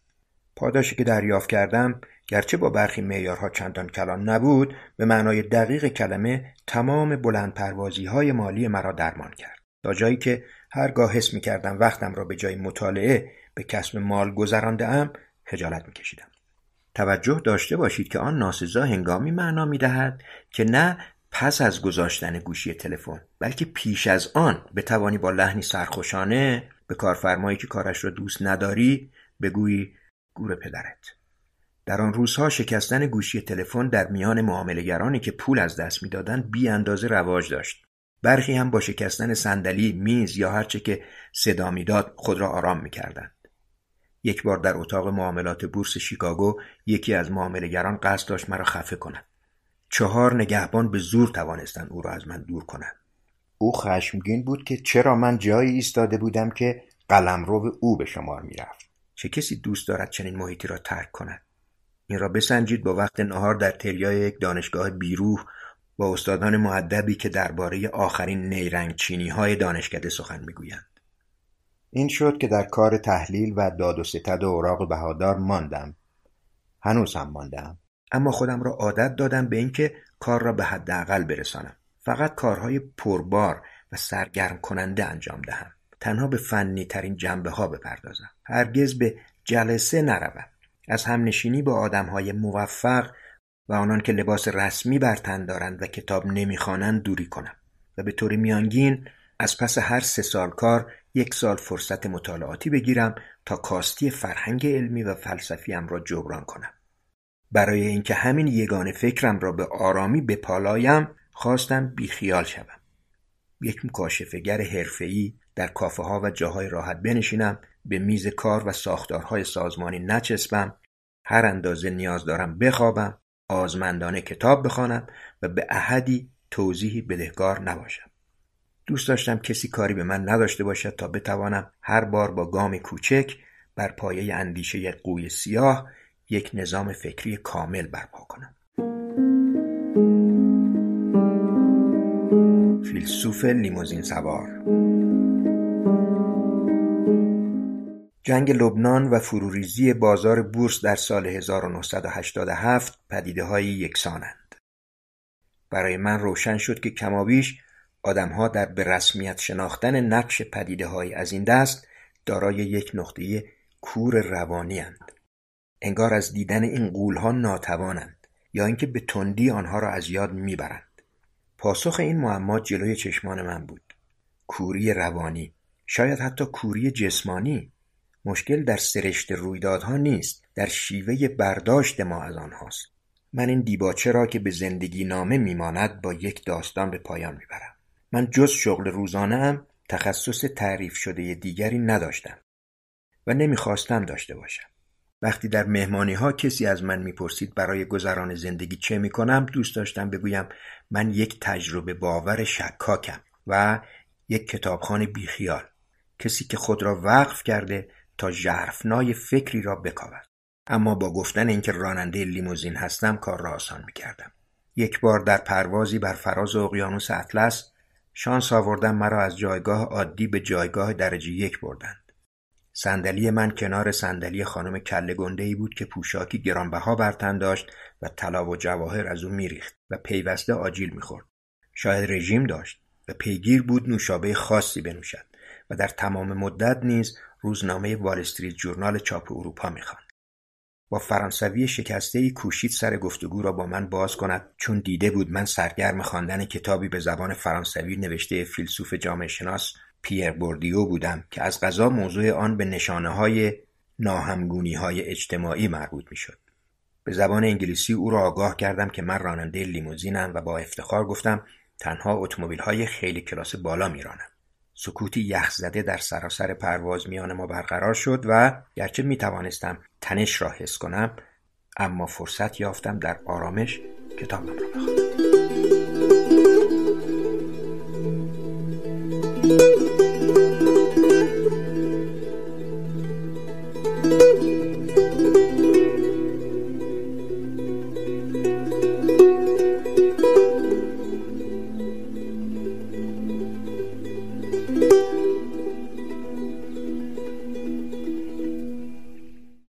پاداشی که دریافت کردم گرچه با برخی معیارها چندان کلان نبود به معنای دقیق کلمه تمام بلند پروازی های مالی مرا درمان کرد تا جایی که هرگاه حس می کردم وقتم را به جای مطالعه به کسب مال گذرانده ام خجالت می کشیدم. توجه داشته باشید که آن ناسزا هنگامی معنا می دهد که نه پس از گذاشتن گوشی تلفن بلکه پیش از آن بتوانی با لحنی سرخوشانه به کارفرمایی که کارش را دوست نداری بگویی گور پدرت در آن روزها شکستن گوشی تلفن در میان معاملهگرانی که پول از دست می‌دادند بی اندازه رواج داشت. برخی هم با شکستن صندلی میز یا هرچه که صدا می‌داد خود را آرام می‌کردند. یک بار در اتاق معاملات بورس شیکاگو یکی از معاملهگران قصد داشت مرا خفه کند. چهار نگهبان به زور توانستند او را از من دور کنند. او خشمگین بود که چرا من جایی ایستاده بودم که قلمرو او به شمار می‌رفت. چه کسی دوست دارد چنین محیطی را ترک کند؟ این را بسنجید با وقت نهار در تریای یک دانشگاه بیروح با استادان معدبی که درباره آخرین نیرنگ چینی های دانشکده سخن می‌گویند. این شد که در کار تحلیل و داد و ستد و اوراق بهادار ماندم. هنوز هم ماندم. اما خودم را عادت دادم به اینکه کار را به حداقل برسانم. فقط کارهای پربار و سرگرم کننده انجام دهم. تنها به فنی ترین جنبه ها بپردازم. هرگز به جلسه نروم. از همنشینی با آدم های موفق و آنان که لباس رسمی بر تن دارند و کتاب نمی‌خوانند دوری کنم و به طور میانگین از پس هر سه سال کار یک سال فرصت مطالعاتی بگیرم تا کاستی فرهنگ علمی و فلسفیم را جبران کنم. برای اینکه همین یگانه فکرم را به آرامی بپالایم خواستم بیخیال شوم. یک مکاشفگر حرفه‌ای در کافه ها و جاهای راحت بنشینم به میز کار و ساختارهای سازمانی نچسبم هر اندازه نیاز دارم بخوابم آزمندانه کتاب بخوانم و به احدی توضیحی بدهکار نباشم. دوست داشتم کسی کاری به من نداشته باشد تا بتوانم هر بار با گام کوچک بر پایه اندیشه قوی سیاه یک نظام فکری کامل برپا کنم. فیلسوف لیموزین سوار جنگ لبنان و فروریزی بازار بورس در سال 1987 پدیده های یکسانند. برای من روشن شد که کمابیش آدمها در به رسمیت شناختن نقش پدیده های از این دست دارای یک نقطه کور روانی هند. انگار از دیدن این قولها ناتوانند یا اینکه به تندی آنها را از یاد می‌برند. پاسخ این معما جلوی چشمان من بود. کوری روانی شاید حتی کوری جسمانی مشکل در سرشت رویدادها نیست در شیوه برداشت ما از آنهاست. من این دیباچه را که به زندگی نامه میماند با یک داستان به پایان می‌برم. من جز شغل روزانه هم تخصص تعریف شده دیگری نداشتم و نمی‌خواستم داشته باشم. وقتی در مهمانی ها کسی از من می‌پرسید برای گذران زندگی چه می‌کنم دوست داشتم بگویم من یک تجربه باور شکاکم و یک کتابخانه بیخیال. کسی که خود را وقف کرده تا ژرفنای فکری را بکاود. اما با گفتن اینکه راننده لیموزین هستم کار را آسان می‌کردم. یک بار در پروازی بر فراز اقیانوس اطلس شانس آوردم مرا از جایگاه عادی به جایگاه درجه یک بردند. صندلی من کنار صندلی خانم کله ای بود که پوشاکی گرانبها بر تن داشت و طلا و جواهر از او میریخت و پیوسته آجیل می‌خورد. شاید رژیم داشت و پیگیر بود نوشابه خاصی بنوشد و در تمام مدت نیز روزنامه وال استریت جورنال چاپ اروپا می‌خواند با فرانسوی شکسته ای کوشید سر گفتگو را با من باز کند چون دیده بود من سرگرم خواندن کتابی به زبان فرانسوی نوشته فیلسوف جامعه شناس پیر بوردیو بودم که از غذا موضوع آن به نشانه های ناهمگونی های اجتماعی مربوط می‌شد. به زبان انگلیسی او را آگاه کردم که من راننده لیموزینم و با افتخار گفتم تنها اتومبیل های خیلی کلاس بالا میرانم. سکوتی یخزده در سراسر پرواز میان ما برقرار شد و گرچه می توانستم تنش را حس کنم اما فرصت یافتم در آرامش کتابم را بخوانم